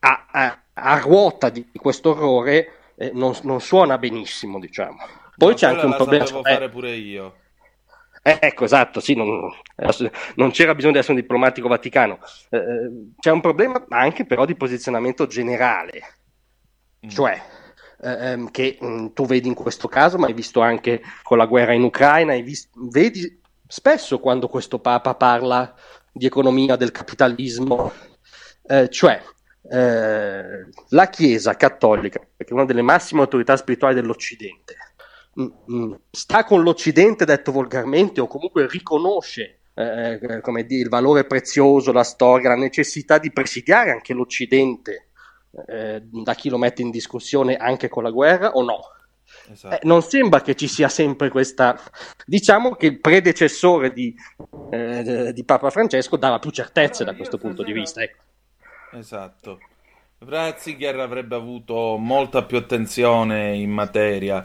a, a, a ruota di questo orrore eh, non, non, suona benissimo, diciamo. Poi no, c'è anche un problema. Devo fare pure io. Eh, ecco, esatto, sì, non, non, c'era bisogno di essere un diplomatico vaticano. Eh, eh c'è un problema anche però di posizionamento generale, mm. cioè eh, ehm, che mh, mm, tu vedi in questo caso, ma hai visto anche con la guerra in Ucraina, visto, vedi spesso quando questo Papa parla di economia del capitalismo, eh, cioè eh, la Chiesa cattolica, che è una delle massime autorità spirituali dell'Occidente, mm, mm, sta con l'Occidente, detto volgarmente, o comunque riconosce eh, eh, come dire, il valore prezioso, la storia, la necessità di presidiare anche l'Occidente eh, da chi lo mette in discussione anche con la guerra o no? Esatto. Eh, non sembra che ci sia sempre questa. Diciamo che il predecessore di, eh, di Papa Francesco dava più certezze da questo punto di vista. Ecco. Esatto. Ratzinger avrebbe avuto molta più attenzione in materia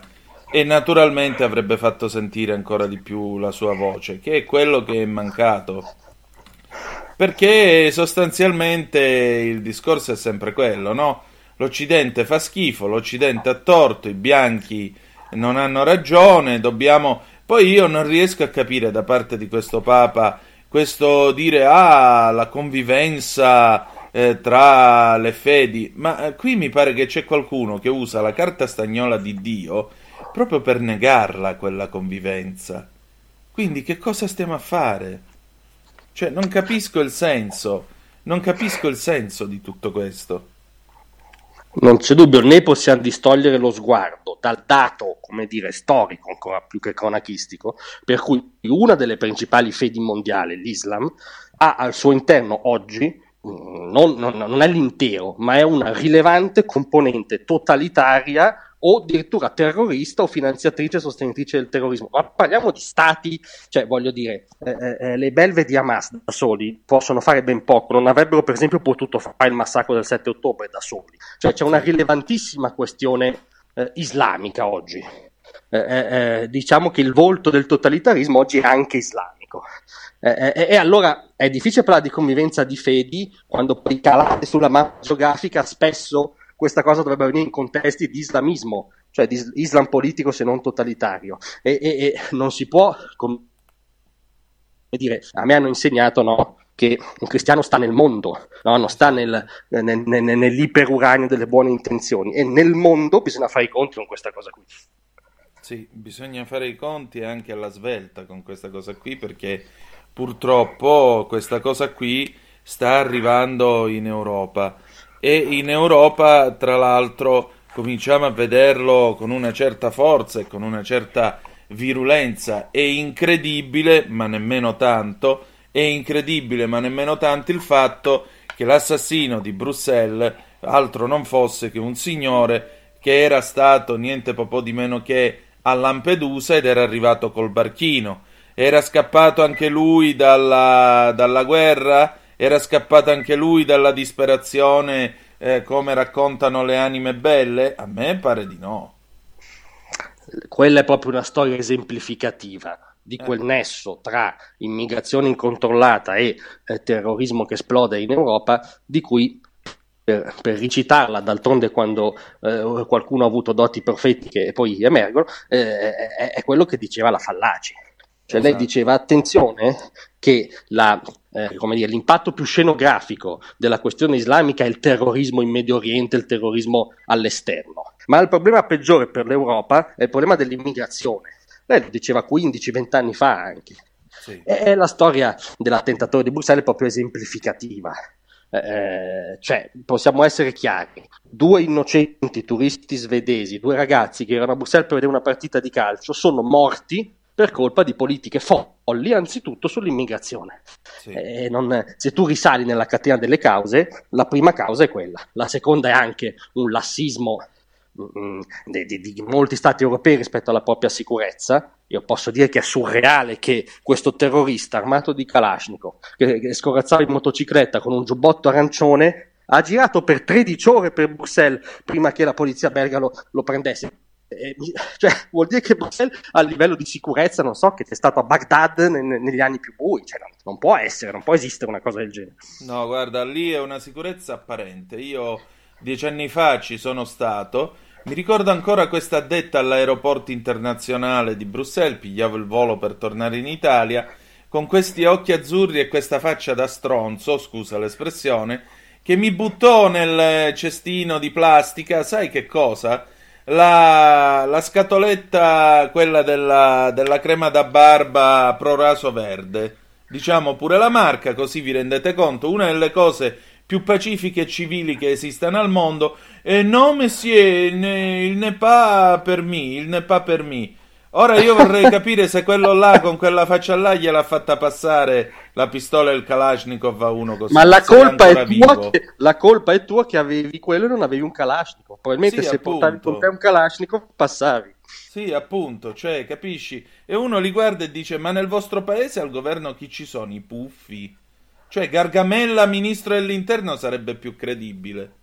e naturalmente avrebbe fatto sentire ancora di più la sua voce, che è quello che è mancato. Perché sostanzialmente il discorso è sempre quello, no? l'Occidente fa schifo, l'Occidente ha torto, i bianchi non hanno ragione, dobbiamo... Poi io non riesco a capire da parte di questo Papa questo dire ah la convivenza eh, tra le fedi, ma eh, qui mi pare che c'è qualcuno che usa la carta stagnola di Dio proprio per negarla quella convivenza. Quindi che cosa stiamo a fare? Cioè non capisco il senso, non capisco il senso di tutto questo. Non c'è dubbio, né possiamo distogliere lo sguardo dal dato, come dire, storico, ancora più che cronachistico, per cui una delle principali fedi mondiali, l'Islam, ha al suo interno oggi, non, non, non è l'intero, ma è una rilevante componente totalitaria o addirittura terrorista o finanziatrice e sostenitrice del terrorismo. Ma parliamo di stati, cioè voglio dire, eh, eh, eh le belve di Hamas da soli possono fare ben poco, non avrebbero per esempio potuto fare il massacro del 7 ottobre da soli. Cioè c'è una rilevantissima questione eh, islamica oggi. Eh, eh, diciamo che il volto del totalitarismo oggi è anche islamico. E allora è difficile parlare di convivenza di fedi quando poi calate sulla mappa geografica spesso questa cosa dovrebbe avvenire in contesti di islamismo, cioè di islam politico se non totalitario. E, e, e non si può, come dire, a me hanno insegnato no, che un cristiano sta nel mondo, no? non sta nel, nel, nel, nell'iperuranio delle buone intenzioni e nel mondo bisogna fare i conti con questa cosa qui. Sì, bisogna fare i conti anche alla svelta con questa cosa qui perché purtroppo questa cosa qui sta arrivando in Europa e in Europa, tra l'altro, cominciamo a vederlo con una certa forza e con una certa virulenza. È incredibile, ma nemmeno tanto, è incredibile, ma nemmeno tanto il fatto che l'assassino di Bruxelles altro non fosse che un signore che era stato niente po' di meno che a Lampedusa ed era arrivato col barchino. Era scappato anche lui dalla, dalla guerra era scappato anche lui dalla disperazione eh, come raccontano le anime belle? A me pare di no. Quella è proprio una storia esemplificativa di quel eh. nesso tra immigrazione incontrollata e eh, terrorismo che esplode in Europa, di cui per, per, ricitarla, d'altronde quando eh, qualcuno ha avuto doti profetiche e poi emergono, eh, è, è, quello che diceva la Fallaci. Cioè esatto. lei diceva attenzione che la, eh, dire, l'impatto più scenografico della questione islamica è il terrorismo in Medio Oriente, il terrorismo all'esterno. Ma il problema peggiore per l'Europa è il problema dell'immigrazione. Lei lo diceva 15-20 anni fa anche. Sì. E la storia dell'attentatore di Bruxelles è proprio esemplificativa. Eh, cioè, possiamo essere chiari: due innocenti turisti svedesi, due ragazzi che erano a Bruxelles per vedere una partita di calcio, sono morti per colpa di politiche folli, anzitutto sull'immigrazione. Sì. Eh, non, se tu risali nella catena delle cause, la prima causa è quella, la seconda è anche un lassismo mm, di, di, di, molti stati europei rispetto alla propria sicurezza. Io posso dire che è surreale che questo terrorista armato di Kalashnikov, che, che scorazzava in motocicletta con un giubbotto arancione, ha girato per 13 ore per Bruxelles prima che la polizia belga lo, lo prendesse. Eh, cioè, vuol dire che Bruxelles a livello di sicurezza, non so, che c'è stato a Baghdad ne, negli anni più bui, cioè, non, non, può essere, non può esistere una cosa del genere. No, guarda, lì è una sicurezza apparente. Io dieci anni fa ci sono stato, mi ricordo ancora questa addetta all'aeroporto internazionale di Bruxelles, pigliavo il volo per tornare in Italia, con questi occhi azzurri e questa faccia da stronzo, scusa l'espressione, che mi buttò nel cestino di plastica, sai che cosa? La, la scatoletta, quella della, della crema da barba pro raso verde. Diciamo pure la marca, così vi rendete conto. Una delle cose più pacifiche e civili che esistano al mondo. E no, monsieur, il ne, il ne pas per me, il ne pas per me. Ora io vorrei capire se quello là con quella faccia là gliel'ha fatta passare la pistola e il Kalashnikov a uno così. Ma la colpa, è tua che, la colpa è tua che avevi quello e non avevi un Kalashnikov. Probabilmente sì, se appunto. portavi con te un Kalashnikov passavi. Sì, appunto, cioè, capisci? E uno li guarda e dice: Ma nel vostro paese al governo chi ci sono? I puffi? Cioè, Gargamella, ministro dell'interno, sarebbe più credibile.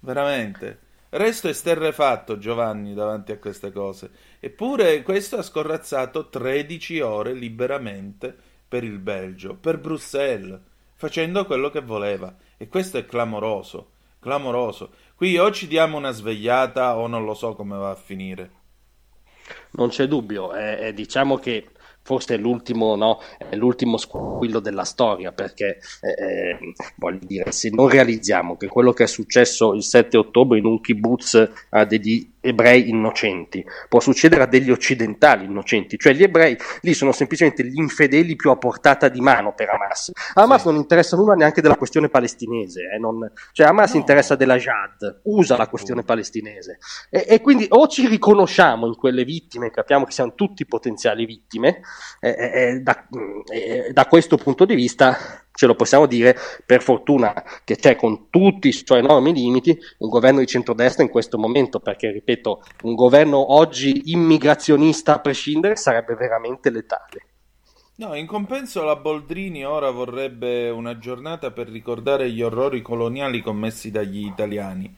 Veramente. Resto esterrefatto Giovanni davanti a queste cose. Eppure questo ha scorrazzato 13 ore liberamente per il Belgio, per Bruxelles, facendo quello che voleva. E questo è clamoroso, clamoroso. Qui o ci diamo una svegliata o non lo so come va a finire. Non c'è dubbio, eh, diciamo che forse è l'ultimo, no? è l'ultimo squillo della storia, perché eh, eh, voglio dire, se non realizziamo che quello che è successo il 7 ottobre in un kibbutz a degli ebrei innocenti, può succedere a degli occidentali innocenti, cioè gli ebrei lì sono semplicemente gli infedeli più a portata di mano per Hamas. A Hamas sì. non interessa nulla neanche della questione palestinese, eh, non, cioè Hamas no. interessa della Jihad, usa la questione palestinese e, e, quindi o ci riconosciamo in quelle vittime, capiamo che siamo tutti potenziali vittime, eh, eh, da, da questo punto di vista ce lo possiamo dire per fortuna che c'è con tutti i suoi enormi limiti un governo di centrodestra in questo momento, perché ripeto, un governo oggi immigrazionista a prescindere sarebbe veramente letale. No, in compenso la Boldrini ora vorrebbe una giornata per ricordare gli orrori coloniali commessi dagli italiani.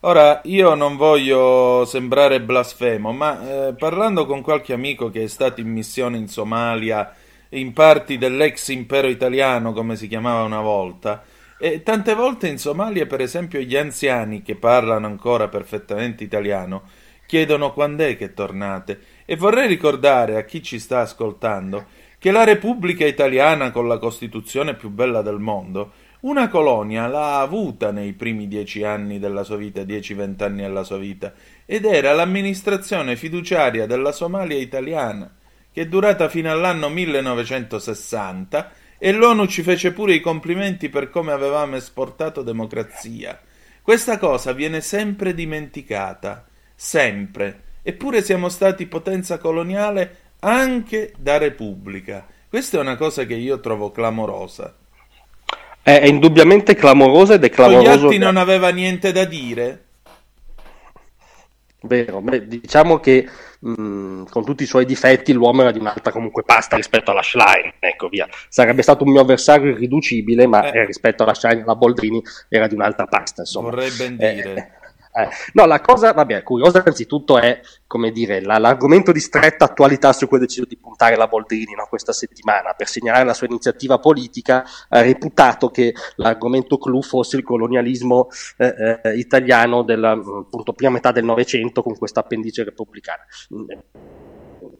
Ora, io non voglio sembrare blasfemo, ma eh, parlando con qualche amico che è stato in missione in Somalia, in parti dell'ex impero italiano, come si chiamava una volta. E tante volte in Somalia, per esempio, gli anziani che parlano ancora perfettamente italiano chiedono quando è che tornate. E vorrei ricordare a chi ci sta ascoltando che la Repubblica Italiana, con la Costituzione più bella del mondo, una colonia l'ha avuta nei primi dieci anni della sua vita, dieci-venti anni della sua vita, ed era l'amministrazione fiduciaria della Somalia italiana che è durata fino all'anno 1960 e l'ONU ci fece pure i complimenti per come avevamo esportato democrazia. Questa cosa viene sempre dimenticata, sempre. Eppure siamo stati potenza coloniale anche da Repubblica. Questa è una cosa che io trovo clamorosa. È, indubbiamente clamorosa ed è clamoroso. Togliatti non aveva niente da dire? Vero, beh, diciamo che mh, mm, con tutti i suoi difetti l'uomo era di un'altra comunque pasta rispetto alla Schlein, ecco via. Sarebbe stato un mio avversario irriducibile, ma eh. rispetto alla Schlein e alla Boldrini era di un'altra pasta, insomma. Vorrei ben dire. Eh, eh. No, la cosa, vabbè, curiosa innanzitutto è, come dire, la, l'argomento di stretta attualità su cui ho deciso di puntare la Boldrini no, questa settimana per segnalare la sua iniziativa politica, ha reputato che l'argomento clou fosse il colonialismo eh, eh, italiano della appunto, prima metà del Novecento con questa appendice repubblicana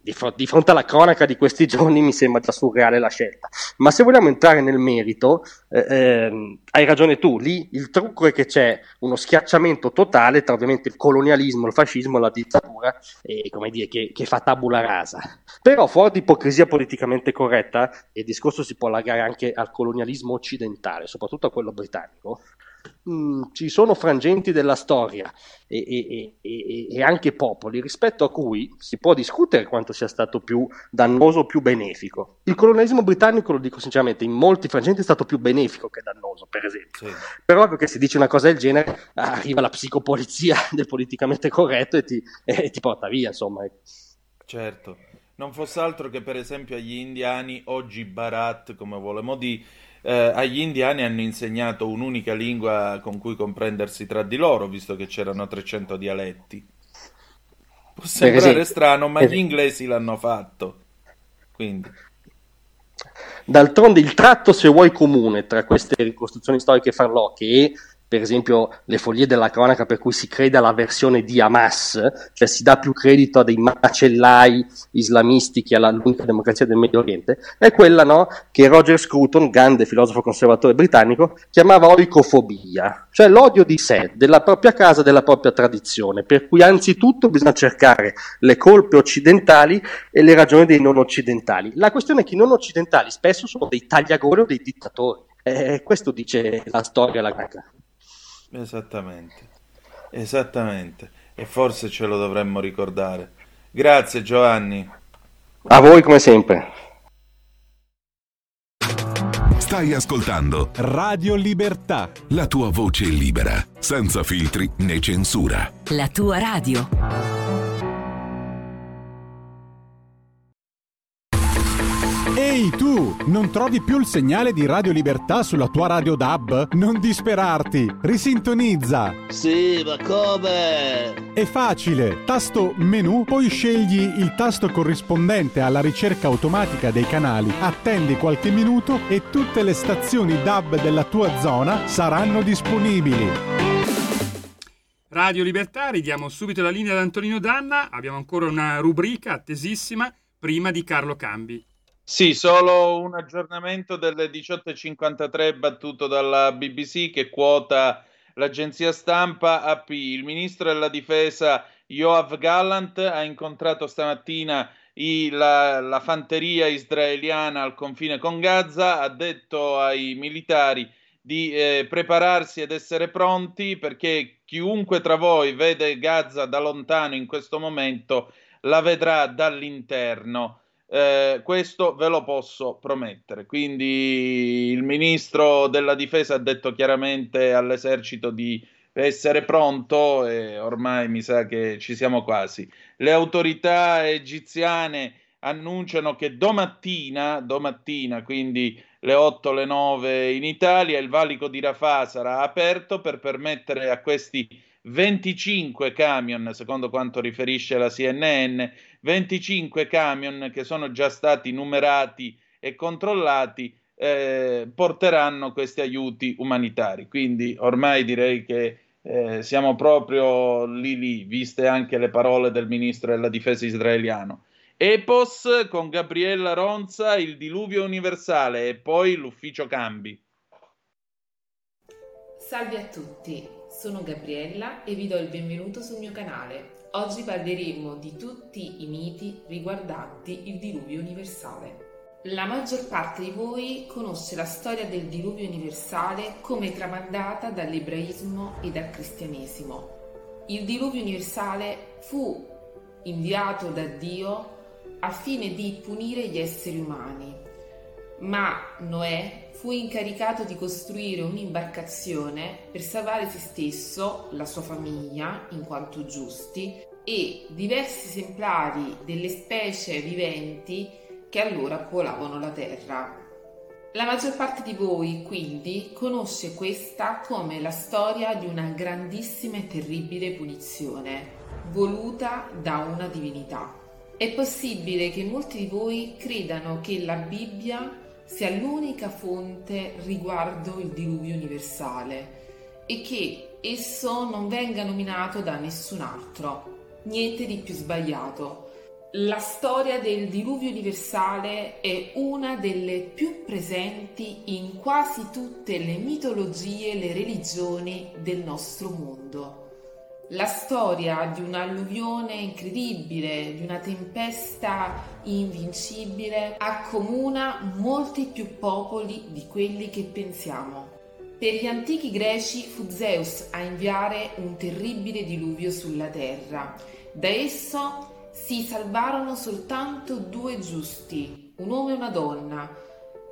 di, fr- di, fronte alla cronaca di questi giorni mi sembra già surreale la scelta. Ma se vogliamo entrare nel merito, eh, eh, hai ragione tu, lì il trucco è che c'è uno schiacciamento totale tra ovviamente il colonialismo, il fascismo e la dittatura, e, come dire, che, che fa tabula rasa. Però fuori di ipocrisia politicamente corretta, il discorso si può allargare anche al colonialismo occidentale, soprattutto a quello britannico, mh, mm, ci sono frangenti della storia e, e, e, anche popoli rispetto a cui si può discutere quanto sia stato più dannoso o più benefico. Il colonialismo britannico, lo dico sinceramente, in molti frangenti è stato più benefico che dannoso, per esempio. Sì. Però che se dici una cosa del genere arriva la psicopolizia del politicamente corretto e ti, ti porta via, insomma. Certo. Non fosse altro che per esempio agli indiani, oggi Bharat, come volevamo dire, eh, agli indiani hanno insegnato un'unica lingua con cui comprendersi tra di loro, visto che c'erano 300 dialetti. Può sembrare strano, ma gli inglesi l'hanno fatto. Quindi. D'altronde il tratto, se vuoi, comune tra queste ricostruzioni storiche farlocche e per esempio le foglie della cronaca per cui si crede alla versione di Hamas, cioè si dà più credito a dei macellai islamisti che all'unica democrazia del Medio Oriente, è quella no, che Roger Scruton, grande filosofo conservatore britannico, chiamava oicofobia, cioè l'odio di sé, della propria casa, della propria tradizione, per cui anzitutto bisogna cercare le colpe occidentali e le ragioni dei non occidentali. La questione è che i non occidentali spesso sono dei tagliagore o dei dittatori. Eh, questo dice la storia la greca. Esattamente, esattamente. E forse ce lo dovremmo ricordare. Grazie Giovanni. A voi come sempre. Stai ascoltando Radio Libertà. La tua voce libera, senza filtri né censura. La tua radio. Ehi tu, non trovi più il segnale di Radio Libertà sulla tua radio DAB? Non disperarti, risintonizza. Sì, ma come? È facile, tasto menu, poi scegli il tasto corrispondente alla ricerca automatica dei canali, attendi qualche minuto e tutte le stazioni DAB della tua zona saranno disponibili. Radio Libertà, ridiamo subito la linea ad Antonino Danna, abbiamo ancora una rubrica attesissima prima di Carlo Cambi. Sì, solo un aggiornamento delle 18.53 battuto dalla BBC che quota l'agenzia stampa AP. Il ministro della difesa Yoav Gallant ha incontrato stamattina i, la, la fanteria israeliana al confine con Gaza, ha detto ai militari di eh, prepararsi ed essere pronti perché chiunque tra voi vede Gaza da lontano in questo momento la vedrà dall'interno. Eh, questo ve lo posso promettere. Quindi il ministro della difesa ha detto chiaramente all'esercito di essere pronto e ormai mi sa che ci siamo quasi. Le autorità egiziane annunciano che domattina, domattina, quindi le 8, le 9 in Italia, il valico di Rafah sarà aperto per permettere a questi 25 camion, secondo quanto riferisce la CNN, 25 camion che sono già stati numerati e controllati eh, porteranno questi aiuti umanitari. Quindi ormai direi che eh, siamo proprio lì lì, viste anche le parole del ministro della difesa israeliano. Epos con Gabriella Ronza, il diluvio universale e poi l'ufficio cambi. Salve a tutti sono Gabriella e vi do il benvenuto sul mio canale. Oggi parleremo di tutti i miti riguardanti il diluvio universale. La maggior parte di voi conosce la storia del diluvio universale come tramandata dall'ebraismo e dal cristianesimo. Il diluvio universale fu inviato da Dio al fine di punire gli esseri umani, ma Noè fu incaricato di costruire un'imbarcazione per salvare se stesso, la sua famiglia, in quanto giusti, e diversi esemplari delle specie viventi che allora popolavano la terra. La maggior parte di voi, quindi, conosce questa come la storia di una grandissima e terribile punizione, voluta da una divinità. È possibile che molti di voi credano che la Bibbia sia l'unica fonte riguardo il diluvio universale e che esso non venga nominato da nessun altro. Niente di più sbagliato. La storia del diluvio universale è una delle più presenti in quasi tutte le mitologie e le religioni del nostro mondo la storia di un'alluvione incredibile, di una tempesta invincibile, accomuna molti più popoli di quelli che pensiamo. Per gli antichi greci fu Zeus a inviare un terribile diluvio sulla terra. Da esso si salvarono soltanto due giusti, un uomo e una donna,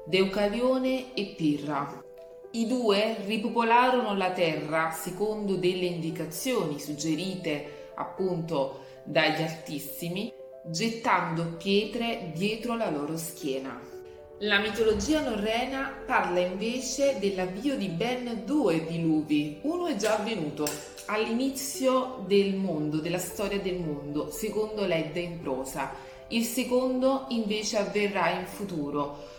Deucalione e Pirra. I due ripopolarono la terra secondo delle indicazioni suggerite appunto dagli altissimi, gettando pietre dietro la loro schiena. La mitologia norrena parla invece dell'avvio di ben due diluvi. Uno è già avvenuto all'inizio del mondo, della storia del mondo, secondo l'Edda in prosa. Il secondo invece avverrà in futuro,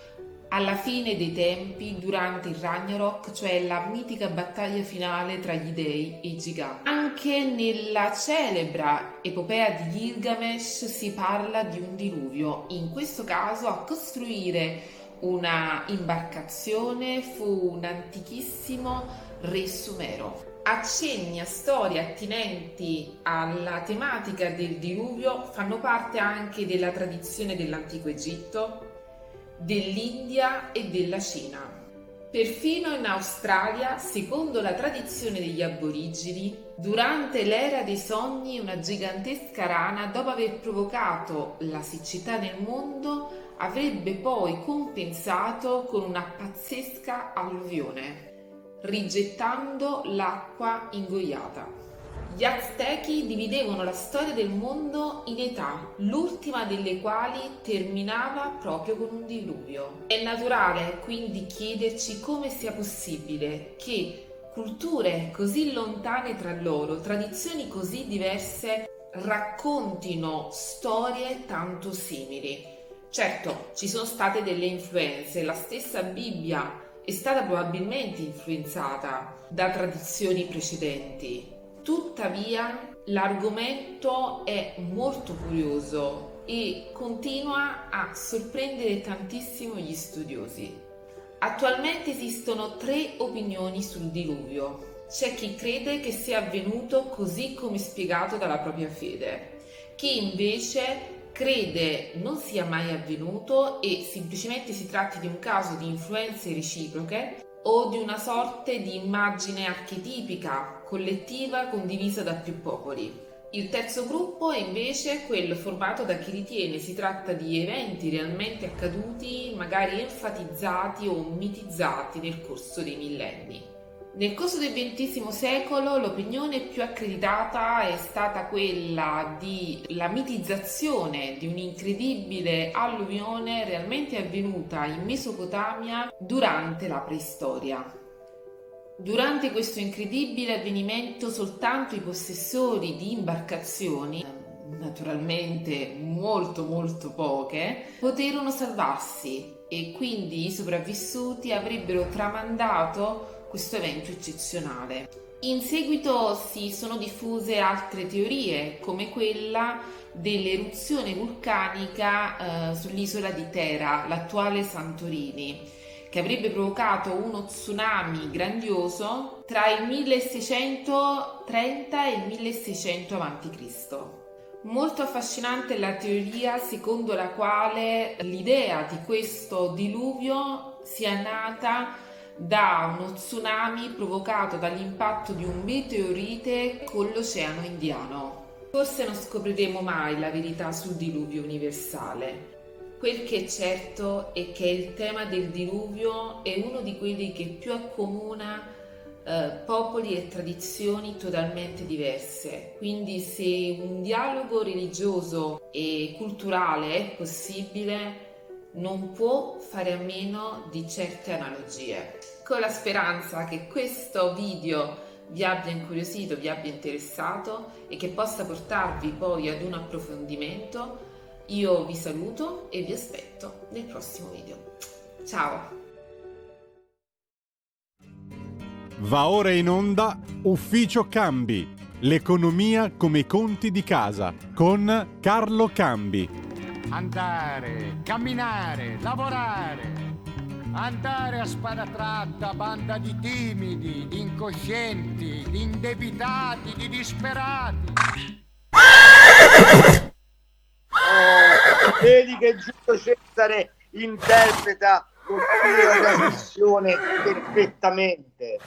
alla fine dei tempi, durante il Ragnarok, cioè la mitica battaglia finale tra gli dei e i giganti. Anche nella celebra epopea di Gilgamesh si parla di un diluvio. In questo caso a costruire una imbarcazione fu un antichissimo re sumero. Accenni a storie attinenti alla tematica del diluvio fanno parte anche della tradizione dell'antico Egitto, dell'India e della Cina. Perfino in Australia, secondo la tradizione degli aborigeni, durante l'era dei sogni una gigantesca rana, dopo aver provocato la siccità nel mondo, avrebbe poi compensato con una pazzesca alluvione, rigettando l'acqua ingoiata. Gli Aztechi dividevano la storia del mondo in età, l'ultima delle quali terminava proprio con un diluvio. È naturale quindi chiederci come sia possibile che culture così lontane tra loro, tradizioni così diverse, raccontino storie tanto simili. Certo, ci sono state delle influenze, la stessa Bibbia è stata probabilmente influenzata da tradizioni precedenti, Tuttavia l'argomento è molto curioso e continua a sorprendere tantissimo gli studiosi. Attualmente esistono tre opinioni sul diluvio. C'è chi crede che sia avvenuto così come spiegato dalla propria fede, chi invece crede non sia mai avvenuto e semplicemente si tratti di un caso di influenze reciproche o di una sorte di immagine archetipica, collettiva, condivisa da più popoli. Il terzo gruppo è invece quello formato da chi ritiene si tratta di eventi realmente accaduti, magari enfatizzati o mitizzati nel corso dei millenni. Nel corso del XX secolo l'opinione più accreditata è stata quella di la mitizzazione di un'incredibile alluvione realmente avvenuta in Mesopotamia durante la preistoria. Durante questo incredibile avvenimento soltanto i possessori di imbarcazioni, naturalmente molto molto poche, poterono salvarsi e quindi i sopravvissuti avrebbero tramandato questo evento eccezionale. In seguito si sono diffuse altre teorie, come quella dell'eruzione vulcanica eh, sull'isola di Tera, l'attuale Santorini, che avrebbe provocato uno tsunami grandioso tra il 1630 e il 1600 a.C. Molto affascinante la teoria secondo la quale l'idea di questo diluvio sia nata da uno tsunami provocato dall'impatto di un meteorite con l'Oceano Indiano. Forse non scopriremo mai la verità sul diluvio universale. Quel che è certo è che il tema del diluvio è uno di quelli che più accomuna eh, popoli e tradizioni totalmente diverse. Quindi se un dialogo religioso e culturale è possibile, non può fare a meno di certe analogie. Con la speranza che questo video vi abbia incuriosito, vi abbia interessato e che possa portarvi poi ad un approfondimento, io vi saluto e vi aspetto nel prossimo video. Ciao! Va ora in onda Ufficio Cambi, l'economia come i conti di casa con Carlo Cambi andare, camminare, lavorare, andare a spada tratta, banda di timidi, di incoscienti, di indebitati, di disperati. Oh, vedi che Giulio Cesare interpreta la trasmissione perfettamente.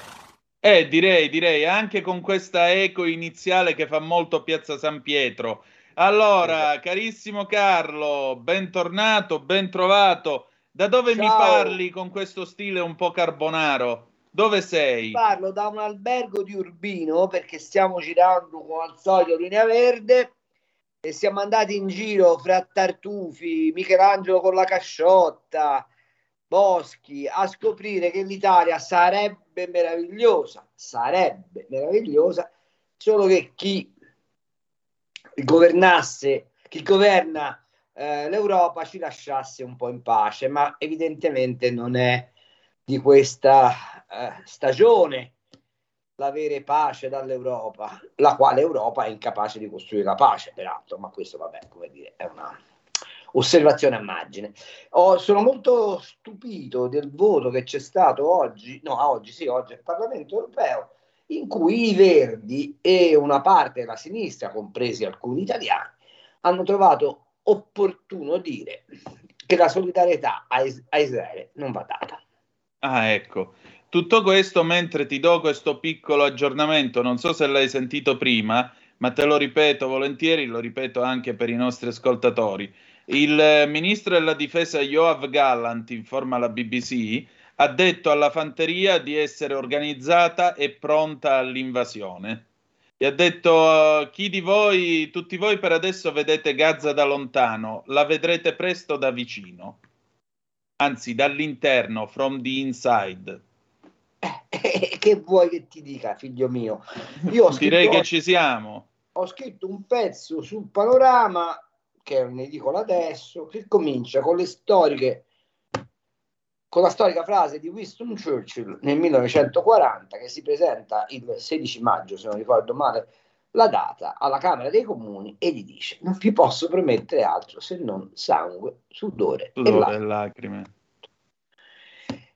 Eh, direi, direi, anche con questa eco iniziale che fa molto Piazza San Pietro. Allora, carissimo Carlo, bentornato, ben trovato. Da dove Ciao. mi parli con questo stile un po' carbonaro? Dove sei? Parlo da un albergo di Urbino perché stiamo girando come al solito linea verde e siamo andati in giro fra Tartufi, Michelangelo con la casciotta, Boschi a scoprire che l'Italia sarebbe meravigliosa, sarebbe meravigliosa, solo che chi governasse, chi governa eh, l'Europa ci lasciasse un po' in pace, ma evidentemente non è di questa eh, stagione l'avere pace dall'Europa, la quale Europa è incapace di costruire la pace, peraltro, ma questo vabbè, come dire, è una osservazione a margine. Oh, sono molto stupito del voto che c'è stato oggi, no, oggi sì, oggi al Parlamento europeo, in cui i Verdi e una parte della sinistra, compresi alcuni italiani, hanno trovato opportuno dire che la solidarietà a, Is- a Israele non va data. Ah, ecco. Tutto questo mentre ti do questo piccolo aggiornamento, non so se l'hai sentito prima, ma te lo ripeto volentieri, lo ripeto anche per i nostri ascoltatori. Il eh, ministro della difesa Yoav Gallant, informa la BBC, ha detto alla fanteria di essere organizzata e pronta all'invasione. Gli ha detto chi di voi, tutti voi per adesso vedete Gaza da lontano, la vedrete presto da vicino. Anzi, dall'interno, from the inside. Che vuoi che ti dica, figlio mio? Io Direi scritto, che ci siamo. ho scritto un pezzo sul panorama, che è un'edicola adesso, che comincia con le storiche con la storica frase di Winston Churchill nel 1940 che si presenta il 16 maggio, se non ricordo male la data, alla Camera dei Comuni e gli dice non vi posso promettere altro se non sangue, sudore, e Sudore lacrime. e lacrime.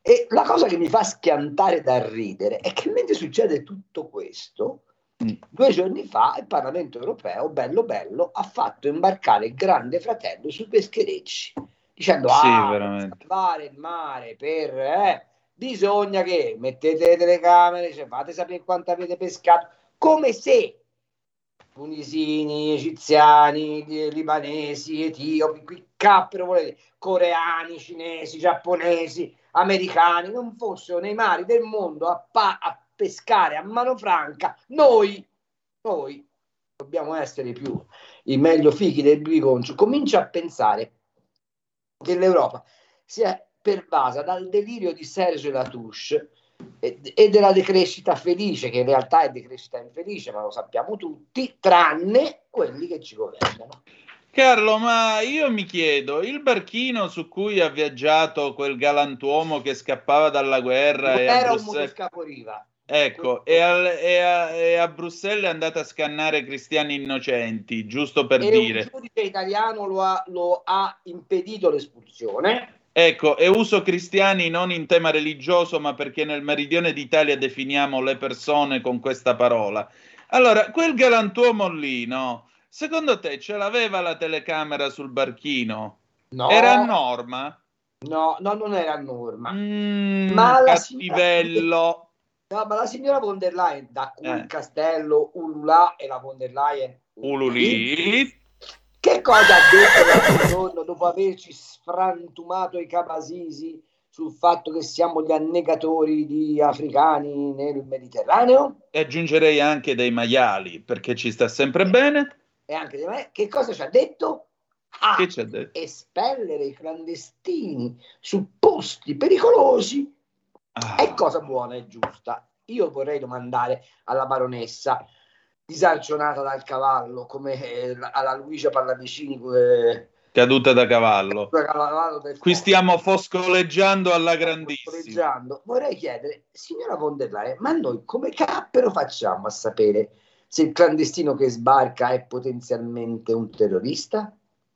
E la cosa che mi fa schiantare da ridere è che mentre succede tutto questo, Mm. due giorni fa il Parlamento europeo, bello bello, ha fatto imbarcare il grande fratello sui pescherecci, dicendo Sì, ah, veramente. salvare il mare, per, eh, bisogna che mettete le telecamere, cioè, fate sapere quanto avete pescato, come se tunisini, egiziani, li- libanesi, etiopi, qui cappero, volete, coreani, cinesi, giapponesi, americani, non fossero nei mari del mondo a, pa- a pescare a mano franca, noi, noi dobbiamo essere più i meglio fichi del biconcio. Comincia a pensare che l'Europa sia pervasa dal delirio di Serge Latouche e, e della decrescita felice, che in realtà è decrescita infelice, ma lo sappiamo tutti, tranne quelli che ci governano. Carlo, ma io mi chiedo, il barchino su cui ha viaggiato quel galantuomo che scappava dalla guerra Non e era un Bruxelles... Ecco, e, al- e a, e a Bruxelles è andata a scannare cristiani innocenti, giusto per e dire. un giudice italiano lo ha, lo ha impedito l'espulsione. Ecco, e uso cristiani non in tema religioso, ma perché nel meridione d'Italia definiamo le persone con questa parola. Allora, quel galantuomo lì, no? Secondo te ce l'aveva la telecamera sul barchino? No. Era a norma? No, no, non era a norma. Mm, Ma la cattivello. No, ma la signora von der Leyen, da cui Eh. il castello ulula e la von der Leyen Ululì. Che cosa ha detto l'altro giorno dopo averci sfrantumato i cabasisi sul fatto che siamo gli annegatori di africani nel Mediterraneo? E aggiungerei anche dei maiali, perché ci sta sempre bene. E anche di me, che cosa ci ha detto? Ah, Che ci ha detto? espellere i clandestini su posti pericolosi Ah. è cosa buona e giusta. Io vorrei domandare alla baronessa disarcionata dal cavallo come eh, alla Luigia Pallavicini eh, Caduta da cavallo. quel cavallo Qui stiamo foscoleggiando alla grandissima. Foscoleggiando. Vorrei chiedere, signora von der Leyen, ma noi come cappero facciamo a sapere se il clandestino che sbarca è potenzialmente un terrorista?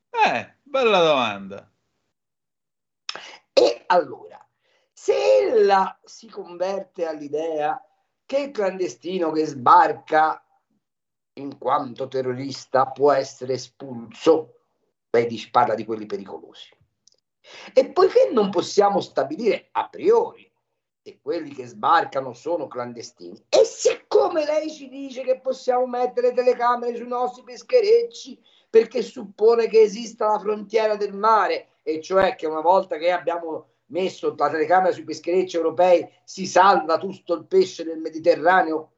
Eh, bella domanda. E allora, se ella si converte all'idea che il clandestino che sbarca in quanto terrorista può essere espulso, lei parla di quelli pericolosi. E poiché non possiamo stabilire a priori se quelli che sbarcano sono clandestini, e siccome lei ci dice che possiamo mettere telecamere sui nostri pescherecci perché suppone che esista la frontiera del mare, e cioè che una volta che abbiamo messo la telecamera sui pescherecci europei si salva tutto il pesce del Mediterraneo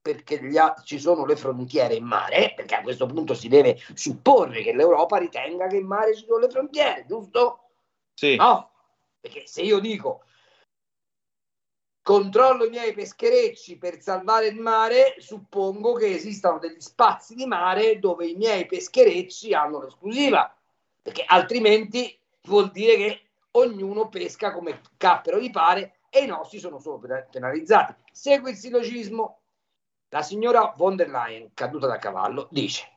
perché ha- ci sono le frontiere in mare, perché a questo punto si deve supporre che l'Europa ritenga che in mare ci sono le frontiere, giusto? Sì. No, perché se io dico controllo i miei pescherecci per salvare il mare, suppongo che esistano degli spazi di mare dove i miei pescherecci hanno l'esclusiva, perché altrimenti vuol dire che ognuno pesca come cappero gli pare e i nostri sono solo penalizzati. Segue il sillogismo. La signora von der Leyen, caduta da cavallo, dice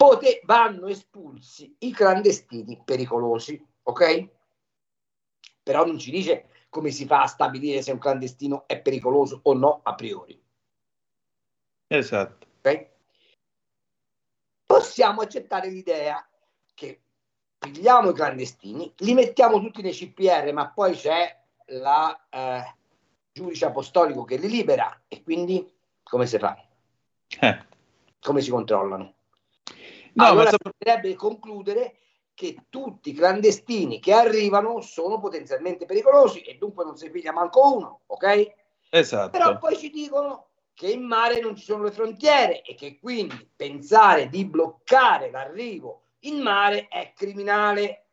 Pote vanno espulsi i clandestini pericolosi, ok? Però non ci dice come si fa a stabilire se un clandestino è pericoloso o no a priori. Esatto. Ok? Possiamo accettare l'idea che pigliamo i clandestini, li mettiamo tutti nei CPR, ma poi c'è la eh, giudice apostolico che li libera e quindi come si fa? Eh. Come si controllano? No, allora ma bisognerebbe concludere che tutti i clandestini che arrivano sono potenzialmente pericolosi e dunque non si piglia manco uno, ok? Esatto. Però poi ci dicono che in mare non ci sono le frontiere e che quindi pensare di bloccare l'arrivo in mare è criminale.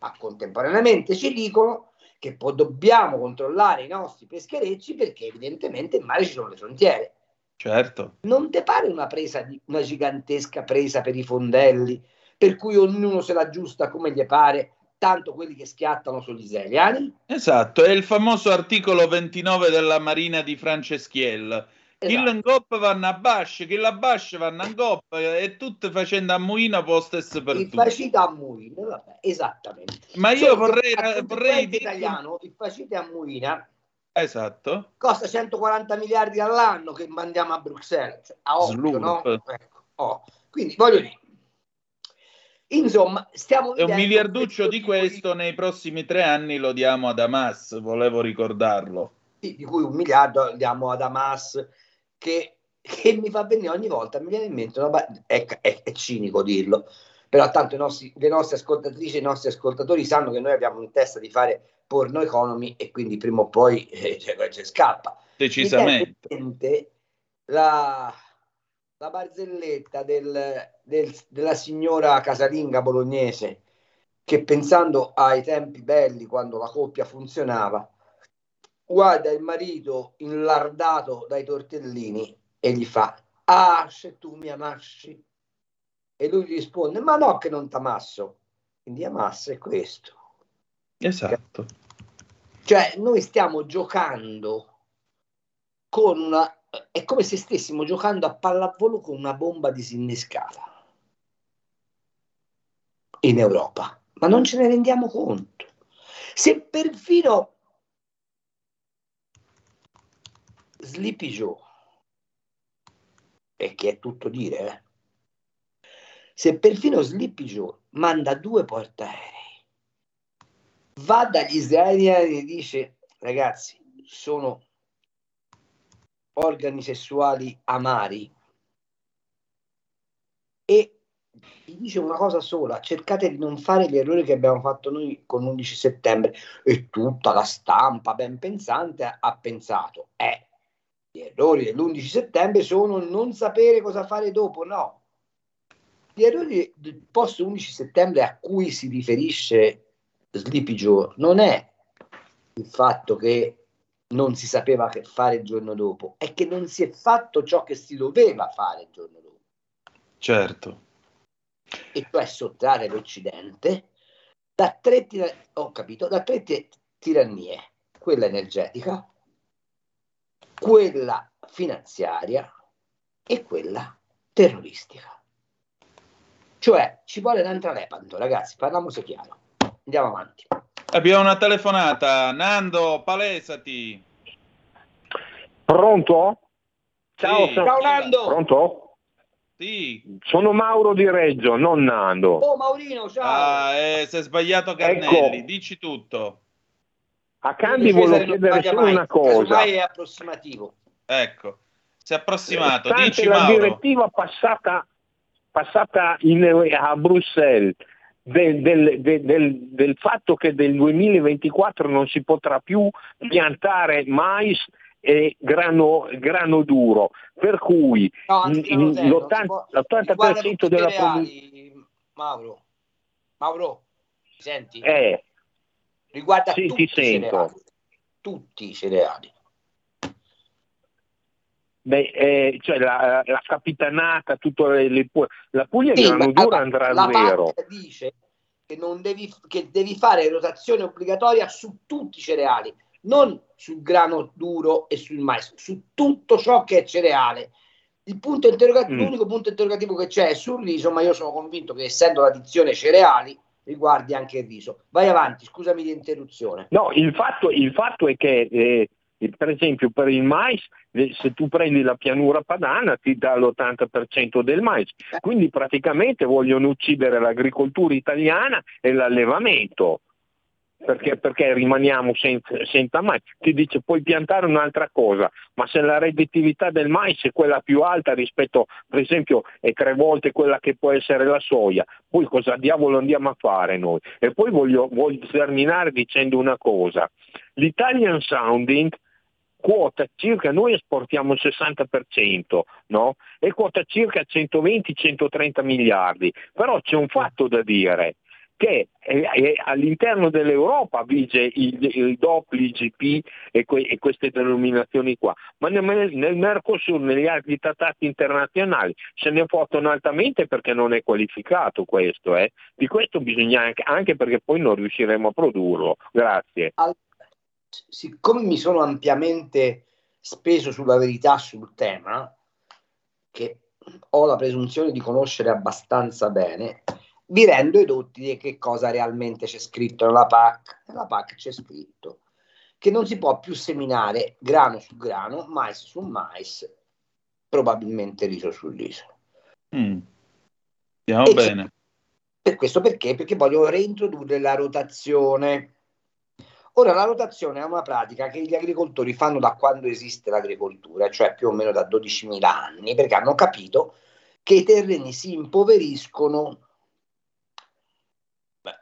Ma contemporaneamente ci dicono che poi dobbiamo controllare i nostri pescherecci perché evidentemente in mare ci sono le frontiere. Certo. Non ti pare una presa di una gigantesca presa per i fondelli, per cui ognuno se la giusta come gli pare, tanto quelli che schiattano sono gli israeliani? Esatto, è il famoso articolo 29 della Marina di Franceschiel. Esatto. l'ingop vanno a Bash, la Bash vanno a Ngop e tutte facendo a Muina per lo stesso per Il tutti. facite a Muina, vabbè, esattamente. Ma io Solo vorrei, vorrei dire... italiano, il facite a Muina Esatto. costa 140 miliardi all'anno che mandiamo a Bruxelles, cioè, a occhio, no? Ecco, oh. Quindi voglio dire, insomma, stiamo un miliarduccio di tipo di- questo nei prossimi tre anni lo diamo ad Hamas, volevo ricordarlo. sì, di cui un miliardo diamo ad Hamas che, che mi fa venire ogni volta, mi viene in mente, una ba- è, è- è cinico dirlo, però tanto i nostri, le nostre ascoltatrici e i nostri ascoltatori sanno che noi abbiamo in testa di fare porno economy e quindi prima o poi eh, cioè, ci scappa. Decisamente. La, la barzelletta del- del- della signora casalinga bolognese che pensando ai tempi belli quando la coppia funzionava guarda il marito inlardato dai tortellini e gli fa ah se tu mi amassi. E lui gli risponde ma no che non t'amasso. Quindi amasso è questo. Esatto. cioè noi stiamo giocando con una è come se stessimo giocando a pallavolo con una bomba disinnescata. In Europa. Ma non ce ne rendiamo conto. Se perfino Sleepy Joe. E che è tutto dire eh, se perfino Sleepy Joe manda due portaerei va dagli israeliani e dice ragazzi sono organi sessuali amari. E gli dice una cosa sola cercate di non fare gli errori che abbiamo fatto noi con l'11 settembre. E tutta la stampa ben pensante ha, pensato eh gli errori dell'11 settembre sono non sapere cosa fare dopo no gli errori del post 11 settembre a cui si riferisce Sleepy Joe non è il fatto che non si sapeva che fare il giorno dopo, è che non si è fatto ciò che si doveva fare il giorno dopo, Certo. e cioè sottrarre l'Occidente da tre, ho capito, da tre ti- tirannie, quella energetica, quella finanziaria e quella terroristica. Cioè ci vuole un'altra lepanto, ragazzi, parliamo se chiaro. Andiamo avanti. Abbiamo una telefonata. Nando, palesati. Pronto? Ciao, Ciao Nando. Pronto? Sì. Sono Mauro di Reggio, non Nando. Oh Maurino, ciao. Ah, eh, si è sbagliato Carnelli, Ecco. dici tutto. A Candy volevo chiedere solo una cosa. Ormai è approssimativo. Ecco, si è approssimato. Stante Dici la Mauro. direttiva passata, passata in- a Bruxelles del, del- del- del- del fatto che del 2024 non si potrà più piantare mais e grano, grano duro, per cui No, anzi, in- non lo sei, non si l'80%, può- l'80% riguarda tutti i della cereali, Mauro. Mauro, mi senti? Eh, Riguarda sì, tutti ti i cereali. Tutti i cereali. Beh, eh, cioè la, la capitanata, tutto le, le la Puglia Sì, grano allora, andrà vero. PAC dice che, non devi, che devi fare rotazione obbligatoria su tutti i cereali, non sul grano duro e sul mais, su tutto ciò che è cereale. Il punto Mm. L'unico punto interrogativo che c'è è sul riso, ma io sono convinto che essendo la dizione cereali riguardi anche il riso. Vai avanti, scusami l'interruzione. No, il fatto, il fatto è che, eh, per esempio, per il mais, eh, se tu prendi la pianura padana ti dà l'80% del mais. Quindi praticamente vogliono uccidere l'agricoltura italiana e l'allevamento. Perché, perché rimaniamo senza, senza mais. Ti dice puoi piantare un'altra cosa, ma se la redditività del mais è quella più alta rispetto, per esempio, è tre volte quella che può essere la soia, poi cosa diavolo andiamo a fare noi? E poi voglio, voglio terminare dicendo una cosa. L'Italian Sounding quota circa, noi esportiamo il 60%, no? E quota circa 120-130 miliardi. Però c'è un fatto da dire che eh, eh, all'interno dell'Europa vige il, il DOP, l'IGP e, que- e queste denominazioni qua, ma nel, nel Mercosur, negli altri trattati internazionali se ne fottono altamente perché non è qualificato questo, eh. di questo bisogna anche, anche perché poi non riusciremo a produrlo. Grazie. siccome mi sono ampiamente speso sulla verità sul tema, che ho la presunzione di conoscere abbastanza bene, vi rendo edotti di che cosa realmente c'è scritto nella PAC. Nella PAC c'è scritto che non si può più seminare grano su grano, mais su mais, probabilmente riso su riso. Mm. Stiamo E bene. Per questo perché? Perché voglio reintrodurre la rotazione. Ora, la rotazione è una pratica che gli agricoltori fanno da quando esiste l'agricoltura, cioè più o meno da 12.000 anni, perché hanno capito che i terreni si impoveriscono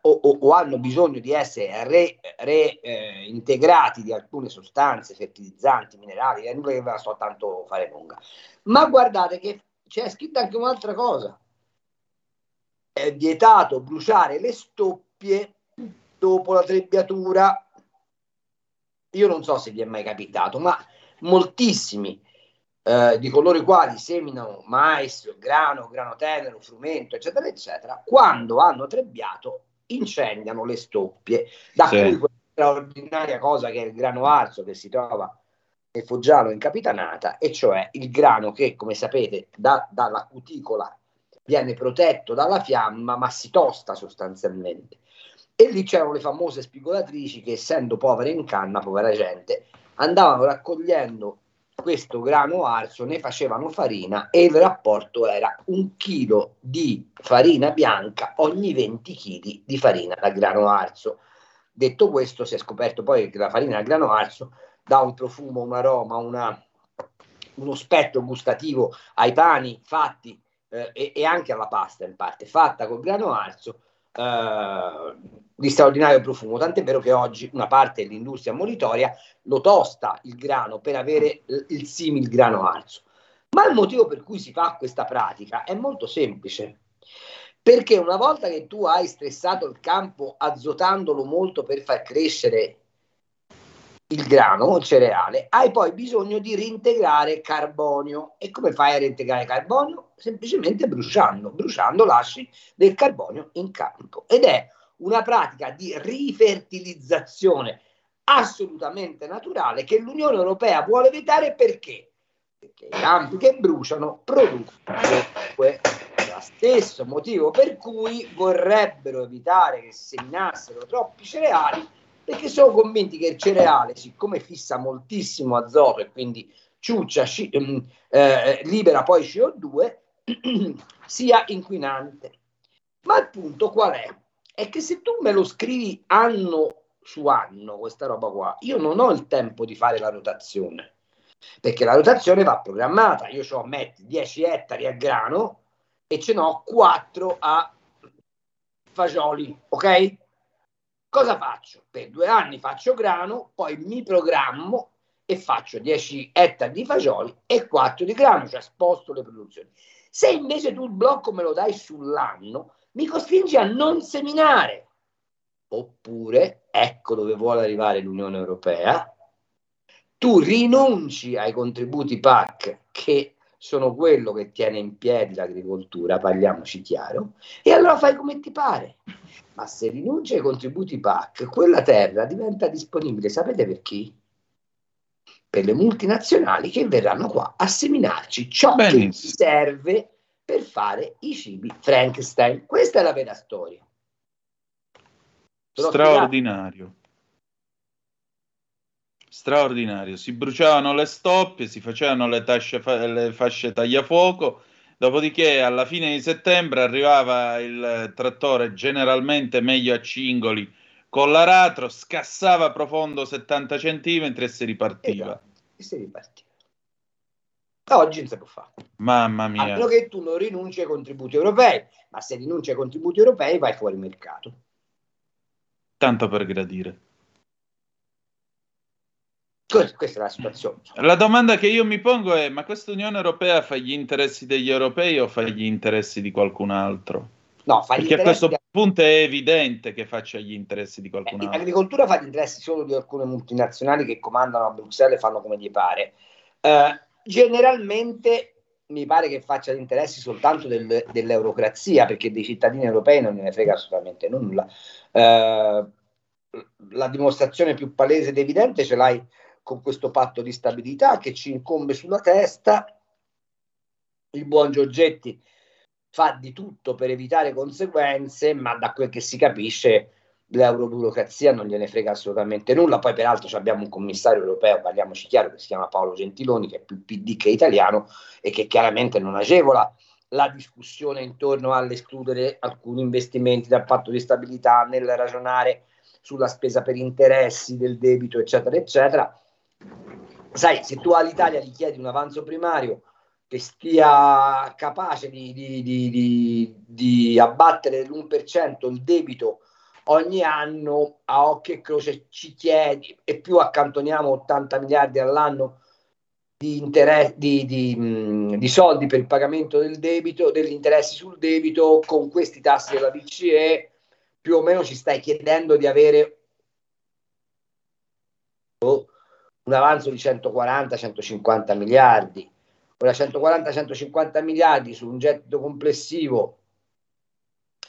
o, o- o hanno bisogno di essere reintegrati di alcune sostanze fertilizzanti, minerali, è nulla che ve la sto tanto fare lunga. Ma guardate che c'è scritta anche un'altra cosa. È vietato bruciare le stoppie dopo la trebbiatura. Io non so se vi è mai capitato, ma moltissimi eh, di coloro i quali seminano mais, grano, grano tenero, frumento, eccetera, eccetera, quando hanno trebbiato incendiano le stoppie, da Sì. cui quella straordinaria cosa che è il grano arso che si trova nel Foggiano in Capitanata, e cioè il grano che, come sapete, da- dalla cuticola viene protetto dalla fiamma, ma si tosta sostanzialmente. E lì c'erano le famose spigolatrici che, essendo povere in canna, povera gente, andavano raccogliendo questo grano arso, ne facevano farina e il rapporto era un chilo di farina bianca ogni 20 kg di farina da grano arso. Detto questo, si è scoperto poi che la farina da grano arso dà un profumo, un aroma, una- uno spettro gustativo ai pani fatti eh, e, e anche alla pasta in parte, fatta col grano arso eh, di straordinario profumo, tant'è vero che oggi una parte dell'industria monitoria lo tosta il grano per avere il, il simil grano arso. Ma il motivo per cui si fa questa pratica è molto semplice. Perché una volta che tu hai stressato il campo azotandolo molto per far crescere il grano, il cereale, hai poi bisogno di reintegrare carbonio. E come fai a reintegrare carbonio? Semplicemente bruciando. Bruciando lasci del carbonio in campo. Ed è una pratica di rifertilizzazione assolutamente naturale che l'Unione Europea vuole vietare perché? Perché i campi che bruciano producono acque. Lo stesso motivo per cui vorrebbero evitare che seminassero troppi cereali perché sono convinti che il cereale, siccome fissa moltissimo azoto e quindi ciuccia, sci- ehm, eh, libera poi CO2, sia inquinante. Ma il punto qual è? È che se tu me lo scrivi anno su anno, questa roba qua, io non ho il tempo di fare la rotazione, perché la rotazione va programmata. Io ho metti 10 ettari a grano e ce n'ho 4 a fagioli, ok? Cosa faccio? Per due anni faccio grano, poi mi programmo e faccio 10 ettari di fagioli e 4 di grano, cioè sposto le produzioni. Se invece tu il blocco me lo dai sull'anno, mi costringi a non seminare. Oppure, ecco dove vuole arrivare l'Unione Europea, tu rinunci ai contributi PAC che sono quello che tiene in piedi l'agricoltura, parliamoci chiaro, e allora fai come ti pare. Ma se rinunci ai contributi PAC, quella terra diventa disponibile, sapete per chi? Per le multinazionali che verranno qua a seminarci ciò Benissimo. che serve per fare i cibi Frankenstein. Questa è la vera storia. Straordinario. Straordinario. Si bruciavano le stoppie, si facevano le, tasce, le fasce tagliafuoco. Dopodiché, alla fine di settembre, arrivava il trattore generalmente meglio a cingoli con l'aratro, scassava profondo 70 cm e si ripartiva. Esatto. E si ripartiva. Oggi non si può fare. Mamma mia. A meno che tu non rinunci ai contributi europei, ma se rinunci ai contributi europei vai fuori mercato. Tanto per gradire. Questa è la situazione. La domanda che io mi pongo è: ma questa Unione Europea fa gli interessi degli europei o fa gli interessi di qualcun altro? No, fa Perché a questo di... punto è evidente che faccia gli interessi di qualcun eh, altro. L'agricoltura fa gli interessi solo di alcune multinazionali che comandano a Bruxelles e fanno come gli pare. Uh, generalmente mi pare che faccia gli interessi soltanto del, dell'eurocrazia, perché dei cittadini europei non ne frega assolutamente nulla. Uh, la dimostrazione più palese ed evidente ce l'hai con questo patto di stabilità che ci incombe sulla testa. Il buon Giorgetti fa di tutto per evitare conseguenze, ma da quel che si capisce l'euroburocrazia non gliene frega assolutamente nulla. Poi, peraltro, abbiamo un commissario europeo, parliamoci chiaro, che si chiama Paolo Gentiloni, che è più PD che italiano e che chiaramente non agevola la discussione intorno all'escludere alcuni investimenti dal patto di stabilità, nel ragionare sulla spesa per interessi del debito, eccetera, eccetera. Sai, se tu all'Italia gli chiedi un avanzo primario che stia capace di, di, di, di abbattere l'1% il debito ogni anno a occhio e croce ci chiedi e più accantoniamo 80 miliardi all'anno di, inter- di, soldi per il pagamento del debito, degli interessi sul debito, con questi tassi della BCE, più o meno ci stai chiedendo di avere un avanzo di 140-150 miliardi. Ora 140-150 miliardi su un gettito complessivo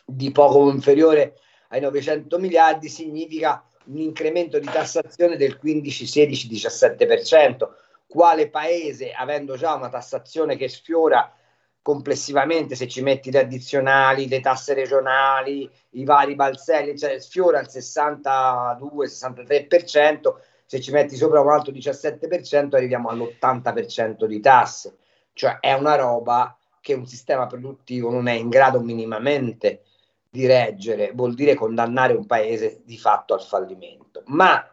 di poco inferiore ai 900 miliardi significa un incremento di tassazione del 15, 16, 17%. Quale paese, avendo già una tassazione che sfiora complessivamente, se ci metti le addizionali, le tasse regionali, i vari balzelli, cioè sfiora il 62-63%, se ci metti sopra un altro 17% arriviamo all'80% di tasse. Cioè è una roba che un sistema produttivo non è in grado minimamente di reggere, vuol dire condannare un paese di fatto al fallimento. Ma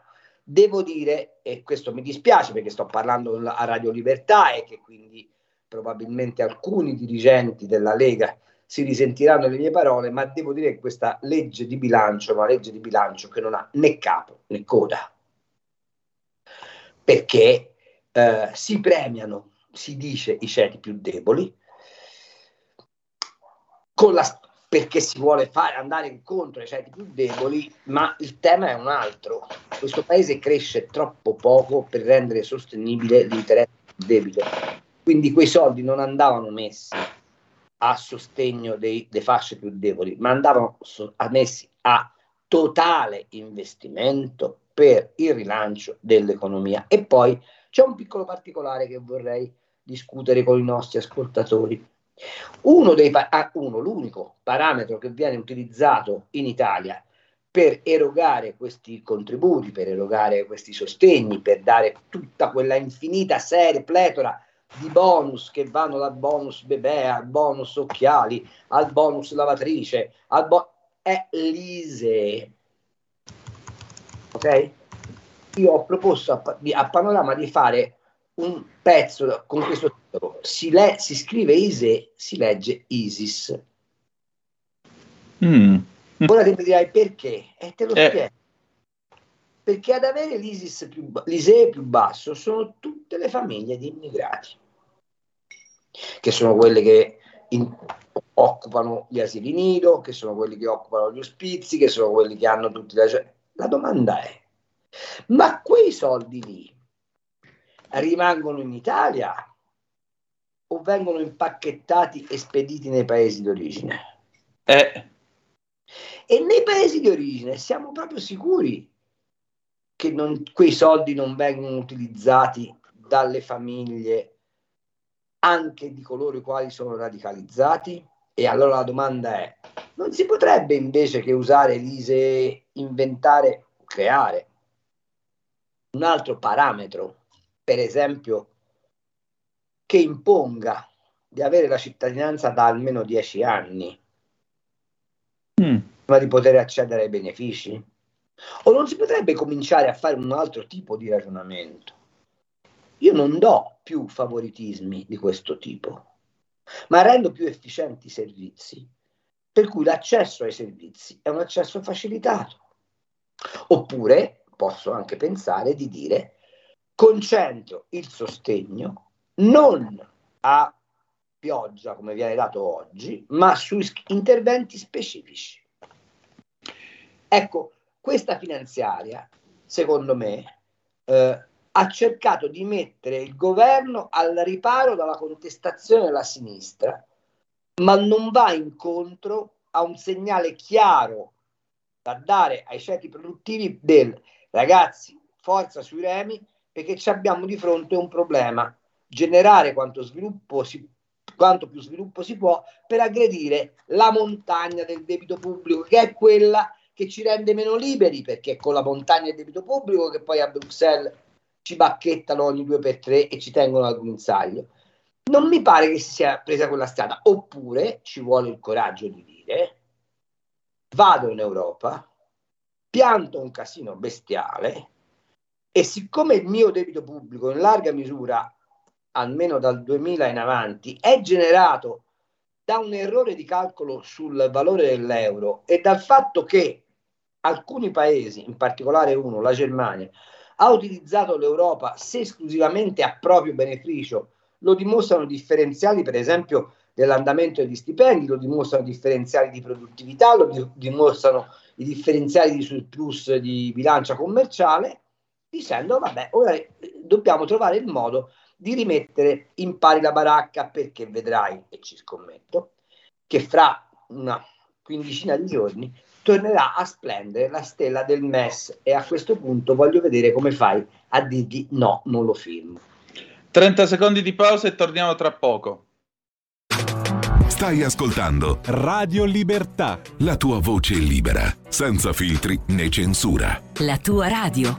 devo dire, e questo mi dispiace perché sto parlando a Radio Libertà e che quindi probabilmente alcuni dirigenti della Lega si risentiranno delle mie parole, ma devo dire che questa legge di bilancio è una legge di bilancio che non ha né capo né coda, perché eh, si premiano, si dice, i ceti più deboli, la perché si vuole fare, andare incontro ai ceti più deboli, ma il tema è un altro. Questo paese cresce troppo poco per rendere sostenibile l'interesse del debito. Quindi quei soldi non andavano messi a sostegno dei, delle fasce più deboli, ma andavano so, messi a totale investimento per il rilancio dell'economia. E poi c'è un piccolo particolare che vorrei discutere con i nostri ascoltatori. Uno dei, ah, uno, l'unico parametro che viene utilizzato in Italia per erogare questi contributi, per erogare questi sostegni, per dare tutta quella infinita serie, pletora di bonus che vanno dal bonus bebè al bonus occhiali, al bonus lavatrice, al bo- è l'ISE. Ok? Io ho proposto a, a Panorama di fare un pezzo con questo titolo. Si, le- si scrive ISE, si legge ISIS. Mm. Ora te mi dirai perché? E te lo Eh. spiego. Perché ad avere l'ISIS più, l'ISEE più basso sono tutte le famiglie di immigrati, che sono quelle che in- occupano gli asili nido, che sono quelli che occupano gli ospizi, che sono quelli che hanno tutti la... La domanda è, ma quei soldi lì rimangono in Italia o vengono impacchettati e spediti nei paesi d'origine? Eh, E nei paesi di origine siamo proprio sicuri che non- quei soldi non vengono utilizzati dalle famiglie anche di coloro i quali sono radicalizzati? E allora la domanda è, non si potrebbe invece che usare l'ISE inventare o creare un altro parametro, per esempio, che imponga di avere la cittadinanza da almeno 10 anni? prima di poter accedere ai benefici? O non si potrebbe cominciare a fare un altro tipo di ragionamento? Io non do più favoritismi di questo tipo, ma rendo più efficienti i servizi, per cui l'accesso ai servizi è un accesso facilitato. Oppure posso anche pensare di dire concentro il sostegno non a pioggia come viene dato oggi, ma su interventi specifici. Ecco, questa finanziaria, secondo me, eh, ha cercato di mettere il governo al riparo dalla contestazione della sinistra, ma non va incontro a un segnale chiaro da dare ai ceti produttivi del ragazzi, forza sui remi, perché ci abbiamo di fronte un problema, generare quanto sviluppo si quanto più sviluppo si può per aggredire la montagna del debito pubblico, che è quella che ci rende meno liberi, perché è con la montagna del debito pubblico che poi a Bruxelles ci bacchettano ogni due per tre e ci tengono al guinzaglio. Non mi pare che si sia presa quella strada, oppure ci vuole il coraggio di dire vado in Europa, pianto un casino bestiale e siccome il mio debito pubblico in larga misura almeno dal 2000 in avanti, è generato da un errore di calcolo sul valore dell'euro e dal fatto che alcuni paesi, in particolare uno, la Germania, ha utilizzato l'Europa se esclusivamente a proprio beneficio, lo dimostrano differenziali, per esempio, dell'andamento degli stipendi, lo dimostrano differenziali di produttività, lo di- dimostrano i differenziali di surplus di bilancia commerciale, dicendo, vabbè, ora eh, dobbiamo trovare il modo di rimettere in pari la baracca perché vedrai, e ci scommetto, che fra una quindicina di giorni tornerà a splendere la stella del MES e a questo punto voglio vedere come fai a dirgli no, non lo firmo. 30 secondi di pausa e torniamo tra poco. Stai ascoltando Radio Libertà. la tua voce libera, senza filtri né censura. La tua radio.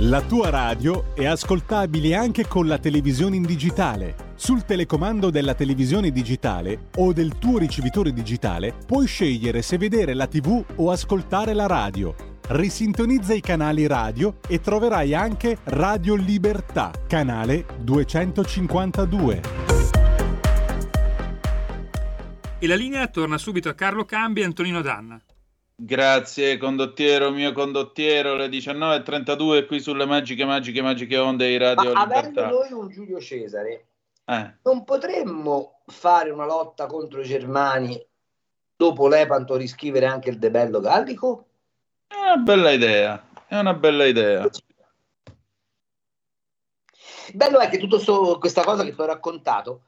La tua radio è ascoltabile anche con la televisione in digitale. Sul telecomando della televisione digitale o del tuo ricevitore digitale puoi scegliere se vedere la TV o ascoltare la radio. Risintonizza i canali radio e troverai anche Radio Libertà, canale 252. E la linea torna subito a Carlo Cambi e Antonino Danna. Grazie condottiero, mio condottiero, le 19.32 qui sulle magiche, magiche, magiche onde di Radio Ma avendo Libertà. noi un Giulio Cesare, Eh, non potremmo fare una lotta contro i germani dopo Lepanto riscrivere anche il debello gallico? È una bella idea, è una bella idea. Bello è che tutta questa cosa che ti ho raccontato,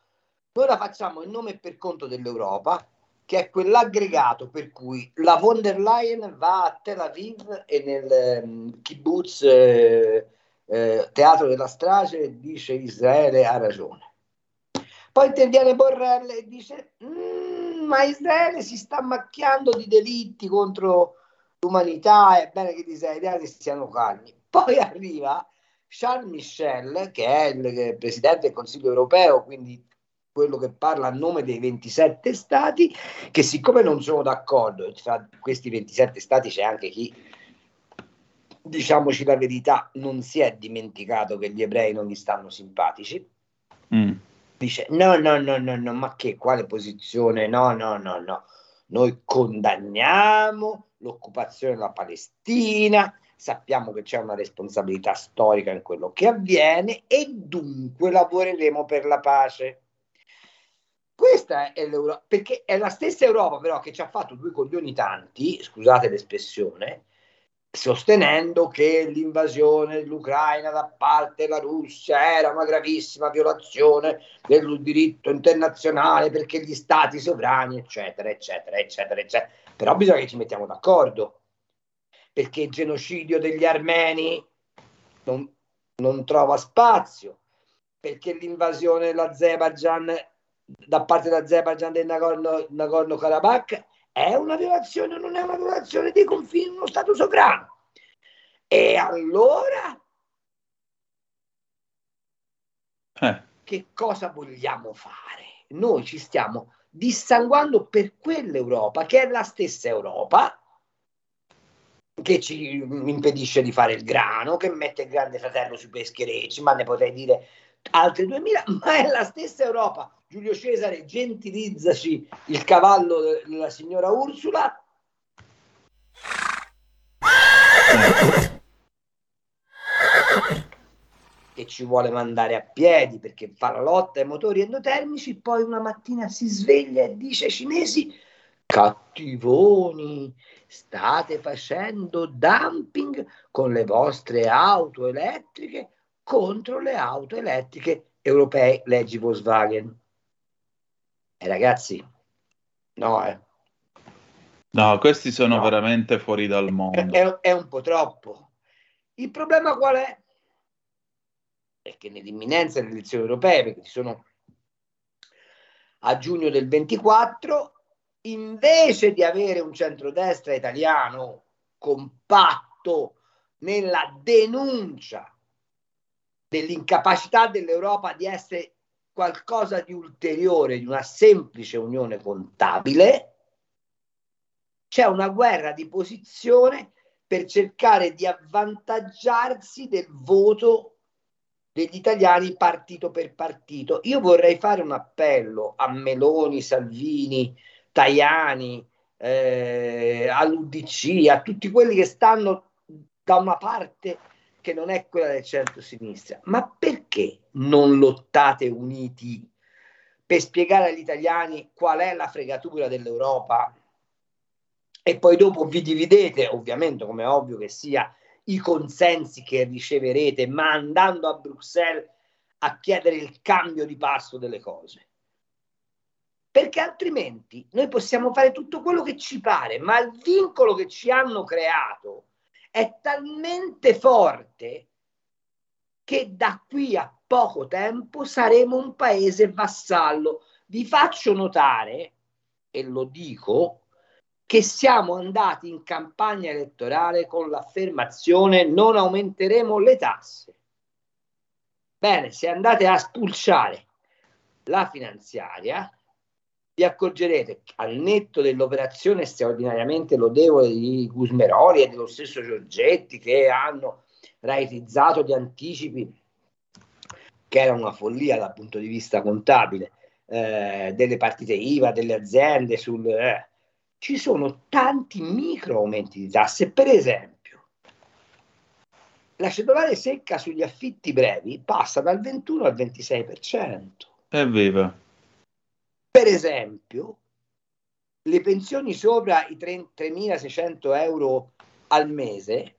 noi la facciamo in nome e per conto dell'Europa, che è quell'aggregato per cui la von der Leyen va a Tel Aviv e nel ehm, kibbutz eh, eh, Teatro della Strage dice Israele ha ragione. Poi interviene Borrell e dice "Mm, ma Israele si sta macchiando di delitti contro l'umanità è bene che gli israeliani stiano calmi. Poi arriva Charles Michel, che è il presidente del Consiglio europeo, quindi quello che parla a nome dei 27 stati, che siccome non sono d'accordo, tra questi 27 stati c'è anche chi, diciamoci la verità, non si è dimenticato che gli ebrei non gli stanno simpatici. Mm. Dice no, no, no, no, no, ma che, quale posizione? No, no, no, no. Noi condanniamo l'occupazione della Palestina, sappiamo che c'è una responsabilità storica in quello che avviene e dunque lavoreremo per la pace. Questa è l'Europa, perché è la stessa Europa però che ci ha fatto due coglioni tanti, scusate l'espressione, sostenendo che l'invasione dell'Ucraina da parte della Russia era una gravissima violazione del diritto internazionale perché gli stati sovrani, eccetera, eccetera, eccetera, eccetera. Però bisogna che ci mettiamo d'accordo, perché il genocidio degli armeni non, non trova spazio, perché l'invasione dell'Azerbaijan da parte dell'Azerbaijan del Nagorno, Nagorno-Karabakh è una violazione o non è una violazione dei confini di uno Stato sovrano? E allora eh. che cosa vogliamo fare? Noi ci stiamo dissanguando per quell'Europa che è la stessa Europa che ci impedisce di fare il grano, che mette il grande fratello sui pescherecci, ma ne potrei dire altre 2000, ma è la stessa Europa Giulio Cesare, gentilizzaci il cavallo della signora Ursula. Che ci vuole mandare a piedi perché fa la lotta ai motori endotermici, poi una mattina si sveglia e dice ai cinesi cattivoni, state facendo dumping con le vostre auto elettriche contro le auto elettriche europee, leggi Volkswagen. E eh, ragazzi, no, eh. No, questi sono no. veramente fuori dal mondo. È, è, un po' troppo. Il problema qual è? È che nell'imminenza delle elezioni europee, perché ci sono a giugno del 24, invece di avere un centrodestra italiano compatto nella denuncia dell'incapacità dell'Europa di essere qualcosa di ulteriore di una semplice unione contabile, c'è una guerra di posizione per cercare di avvantaggiarsi del voto degli italiani partito per partito. Io vorrei fare un appello a Meloni, Salvini, Tajani, eh, all'UDC, a tutti quelli che stanno da una parte che non è quella del centro-sinistra. Ma perché non lottate uniti per spiegare agli italiani qual è la fregatura dell'Europa e poi dopo vi dividete, ovviamente come è ovvio che sia, i consensi che riceverete, ma andando a Bruxelles a chiedere il cambio di passo delle cose. Perché altrimenti noi possiamo fare tutto quello che ci pare, ma il vincolo che ci hanno creato è talmente forte che da qui a poco tempo saremo un paese vassallo. Vi faccio notare, e lo dico, che siamo andati in campagna elettorale con l'affermazione non aumenteremo le tasse. Bene, se andate a spulciare la finanziaria, vi accorgerete al netto dell'operazione straordinariamente lodevole di Gusmeroli e dello stesso Giorgetti che hanno rateizzato gli anticipi che era una follia dal punto di vista contabile eh, delle partite IVA, delle aziende sul, eh. ci sono tanti micro aumenti di tasse per esempio la cedolare secca sugli affitti brevi passa dal 21 al 26% evviva per esempio, le pensioni sopra i 3.600 euro al mese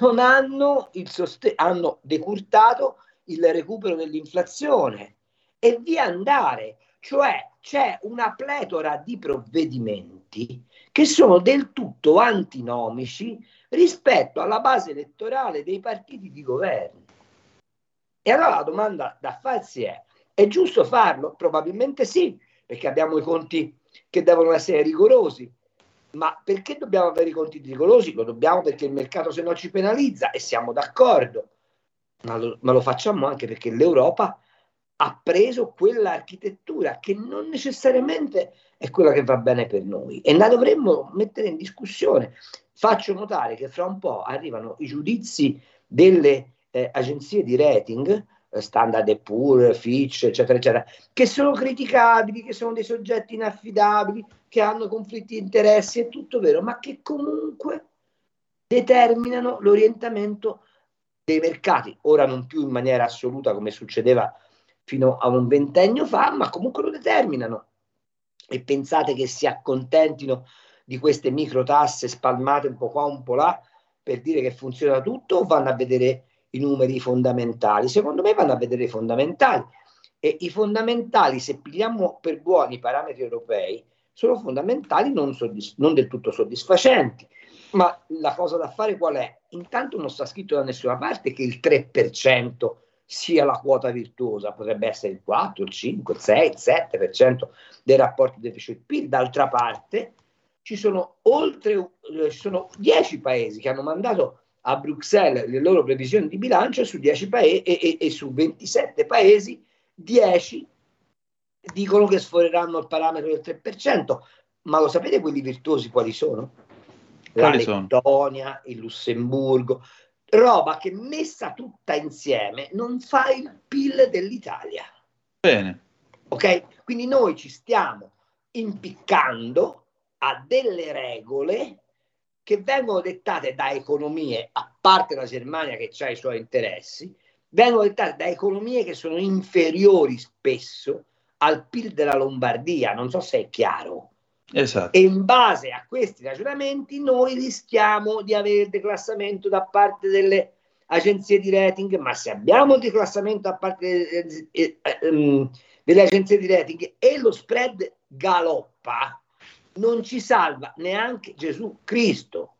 non hanno, il sost- hanno decurtato il recupero dell'inflazione e via andare. Cioè c'è una pletora di provvedimenti che sono del tutto antinomici rispetto alla base elettorale dei partiti di governo. E allora la domanda da farsi è, è giusto farlo? Probabilmente sì, perché abbiamo i conti che devono essere rigorosi. Ma perché dobbiamo avere i conti rigorosi? Lo dobbiamo perché il mercato se no ci penalizza e siamo d'accordo. Ma lo, ma lo facciamo anche perché l'Europa ha preso quell'architettura che non necessariamente è quella che va bene per noi e la dovremmo mettere in discussione. Faccio notare che fra un po' arrivano i giudizi delle eh, agenzie di rating, Standard Poor, Fitch, eccetera, eccetera, che sono criticabili, che sono dei soggetti inaffidabili, che hanno conflitti di interessi, è tutto vero, ma che comunque determinano l'orientamento dei mercati, ora non più in maniera assoluta come succedeva fino a un ventennio fa, ma comunque lo determinano. E pensate che si accontentino di queste micro tasse spalmate un po' qua, un po' là, per dire che funziona tutto o vanno a vedere i numeri fondamentali? Secondo me vanno a vedere i fondamentali. E i fondamentali, se pigliamo per buoni i parametri europei, sono fondamentali non, soddisf- non del tutto soddisfacenti. Ma la cosa da fare qual è? Intanto non sta scritto da nessuna parte che il 3% sia la quota virtuosa, potrebbe essere il 4, il 5, il 6, il 7% dei rapporti deficit-PIL. D'altra parte, ci sono oltre eh, ci sono 10 paesi che hanno mandato a Bruxelles le loro previsioni di bilancio su, 10 paesi, e, e, e su 27 paesi 10 dicono che sforeranno il parametro del 3%. Ma lo sapete quelli virtuosi quali sono? La Quali sono? Lettonia, il Lussemburgo, roba che messa tutta insieme non fa il PIL dell'Italia. Bene. Ok? Quindi noi ci stiamo impiccando a delle regole che vengono dettate da economie, a parte la Germania che ha i suoi interessi, vengono dettate da economie che sono inferiori spesso al PIL della Lombardia, non so se è chiaro. Esatto. E in base a questi ragionamenti noi rischiamo di avere declassamento da parte delle agenzie di rating, ma se abbiamo declassamento da parte delle, eh, eh, delle agenzie di rating e lo spread galoppa, non ci salva neanche Gesù Cristo.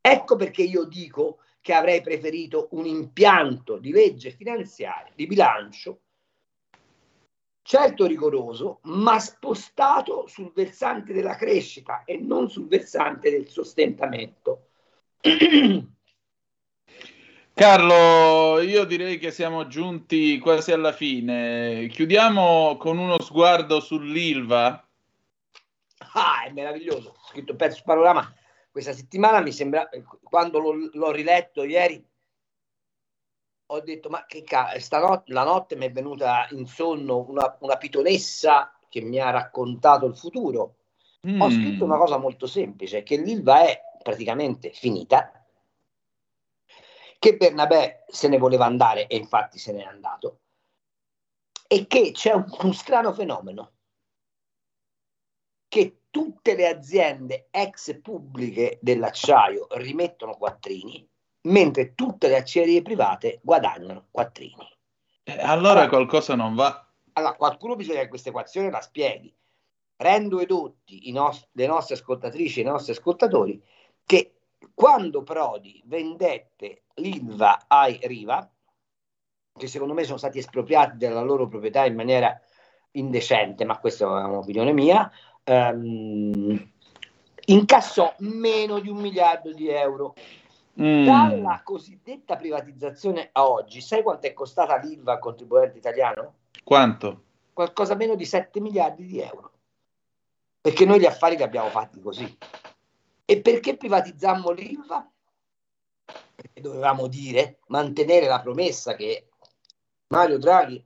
Ecco perché io dico che avrei preferito un impianto di legge finanziaria, di bilancio, certo rigoroso, ma spostato sul versante della crescita e non sul versante del sostentamento. Carlo, io direi che siamo giunti quasi alla fine. Chiudiamo con uno sguardo sull'Ilva. Ah, è meraviglioso. Ho scritto un pezzo su panorama questa settimana. Mi sembra, quando l'ho, l'ho riletto ieri, ho detto: Ma che cazzo, stanotte, la notte mi è venuta in sonno una, una pitonessa che mi ha raccontato il futuro. Mm. Ho scritto una cosa molto semplice: che l'Ilva è praticamente finita, che Bernabé se ne voleva andare e infatti se n'è andato, e che c'è un, un strano fenomeno che tutte le aziende ex pubbliche dell'acciaio rimettono quattrini, mentre tutte le acciaierie private guadagnano quattrini. Eh, allora qualcosa non va. Allora, qualcuno bisogna che questa equazione la spieghi. Rendo edotti i nos- le nostre ascoltatrici e i nostri ascoltatori che quando Prodi vendette l'Ilva ai Riva, che secondo me sono stati espropriati della loro proprietà in maniera indecente, ma questa è un'opinione mia, ehm, incassò meno di un miliardo di euro. Mm. Dalla cosiddetta privatizzazione a oggi, sai quanto è costata l'Ilva al contribuente italiano? Quanto? Qualcosa meno di 7 miliardi di euro. Perché noi gli affari li abbiamo fatti così. E perché privatizzammo l'Ilva? Perché dovevamo dire, mantenere la promessa che Mario Draghi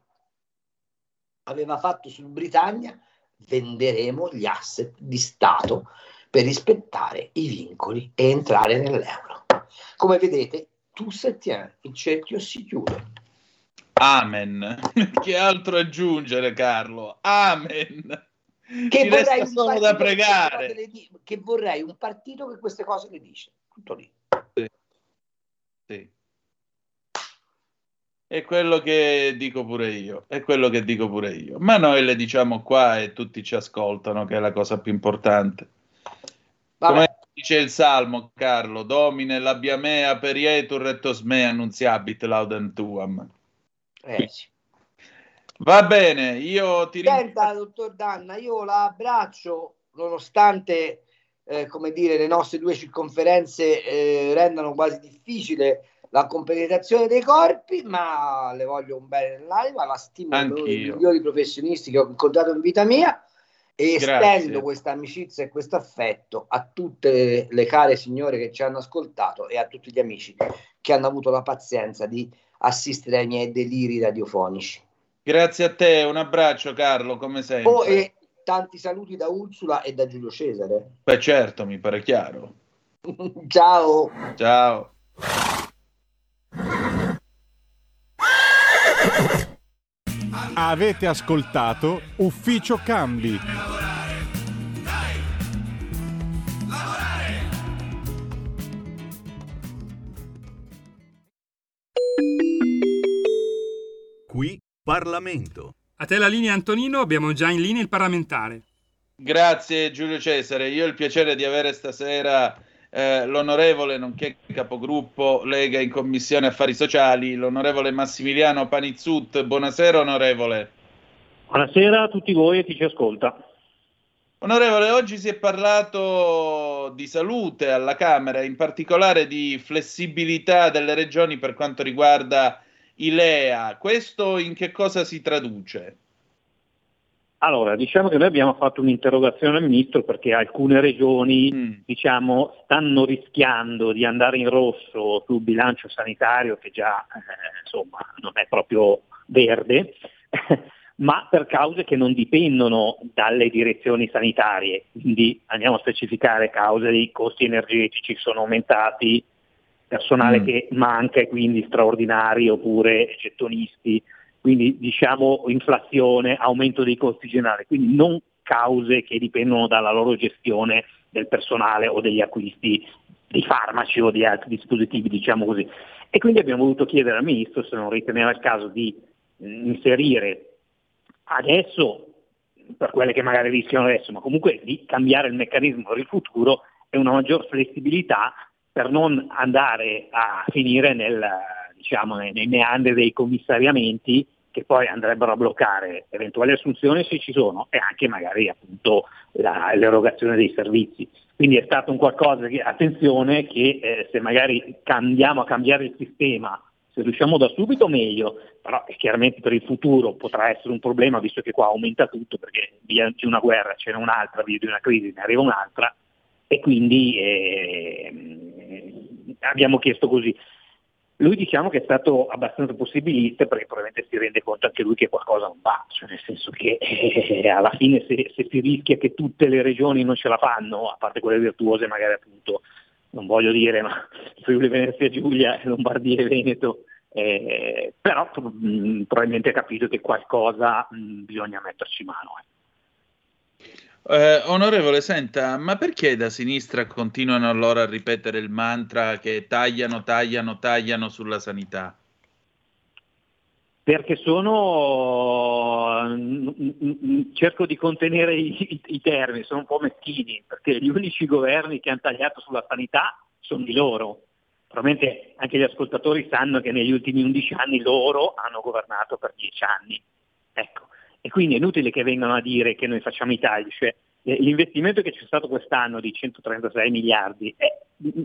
aveva fatto sul Britannia, venderemo gli asset di Stato per rispettare i vincoli e entrare nell'euro. Come vedete, tu se tieni, il cerchio si chiude. Amen. che altro aggiungere, Carlo? Amen. Che Ci vorrei, solo da partito che pregare. queste cose le di- che vorrei un partito che queste cose le dice. Tutto lì. Sì. È quello che dico pure io, è quello che dico pure io. Ma noi le diciamo qua e tutti ci ascoltano, che è la cosa più importante. Come dice il Salmo, Carlo, Domine l'abbia mea perietur et os mea annunziabit laudem tuam. Eh, sì. Va bene, io ti ringrazio. Senta, dottor Danna, io la abbraccio nonostante eh, come dire, le nostre due circonferenze eh, rendano quasi difficile la compenetrazione dei corpi, ma le voglio un bene nell'anima, la stimo uno dei migliori professionisti che ho incontrato in vita mia e Grazie. estendo questa amicizia e questo affetto a tutte le care signore che ci hanno ascoltato e a tutti gli amici che hanno avuto la pazienza di assistere ai miei deliri radiofonici. Grazie a te, un abbraccio Carlo, come sempre. Oh, e tanti saluti da Ursula e da Giulio Cesare. Beh certo, mi pare chiaro. Ciao. Ciao. Avete ascoltato Ufficio Cambi. Qui Parlamento. A te la linea Antonino, abbiamo già in linea il parlamentare. Grazie Giulio Cesare, io ho il piacere di avere stasera eh, l'onorevole, nonché capogruppo Lega in Commissione Affari Sociali, l'onorevole Massimiliano Panizzut. Buonasera onorevole. Buonasera a tutti voi e chi ci ascolta. Onorevole, oggi si è parlato di salute alla Camera, in particolare di flessibilità delle regioni per quanto riguarda i LEA. Questo in che cosa si traduce? Allora, diciamo che noi abbiamo fatto un'interrogazione al Ministro perché alcune regioni Mm. diciamo, stanno rischiando di andare in rosso sul bilancio sanitario che già eh, insomma, non è proprio verde, ma per cause che non dipendono dalle direzioni sanitarie. Quindi andiamo a specificare cause di costi energetici che sono aumentati, personale Mm. che manca e quindi straordinari oppure gettonisti, quindi diciamo inflazione, aumento dei costi generali, quindi non cause che dipendono dalla loro gestione del personale o degli acquisti di farmaci o di altri dispositivi, diciamo così. E quindi abbiamo voluto chiedere al Ministro se non riteneva il caso di mh, inserire adesso, per quelle che magari rischiano adesso, ma comunque di cambiare il meccanismo per il futuro e una maggior flessibilità per non andare a finire nel, diciamo, nei meandri dei commissariamenti che poi andrebbero a bloccare eventuali assunzioni se ci sono e anche magari appunto la- l'erogazione dei servizi. Quindi è stato un qualcosa che, attenzione, che eh, se magari andiamo a cambiare il sistema, se riusciamo da subito meglio, però eh, chiaramente per il futuro potrà essere un problema visto che qua aumenta tutto perché via di una guerra ce un'altra, via di una crisi ne arriva un'altra e quindi eh, abbiamo chiesto così. Lui diciamo che è stato abbastanza possibilista perché probabilmente si rende conto anche lui che qualcosa non va, cioè nel senso che eh, alla fine se, se si rischia che tutte le regioni non ce la fanno, a parte quelle virtuose magari appunto, non voglio dire, ma Friuli Venezia Giulia, Lombardia e Veneto, eh, però mh, probabilmente ha capito che qualcosa mh, bisogna metterci mano. eh. Eh, onorevole, senta, ma perché da sinistra continuano allora a ripetere il mantra che tagliano, tagliano, tagliano sulla sanità? Perché sono, mm, mm, mm, cerco di contenere i, i- termini, sono un po' meschini, perché gli unici governi che hanno tagliato sulla sanità sono di loro. Probabilmente anche gli ascoltatori sanno che negli ultimi 11 anni loro hanno governato per 10 anni. Ecco. E quindi è inutile che vengano a dire che noi facciamo i tagli, cioè eh, l'investimento che c'è stato quest'anno di 136 miliardi, eh,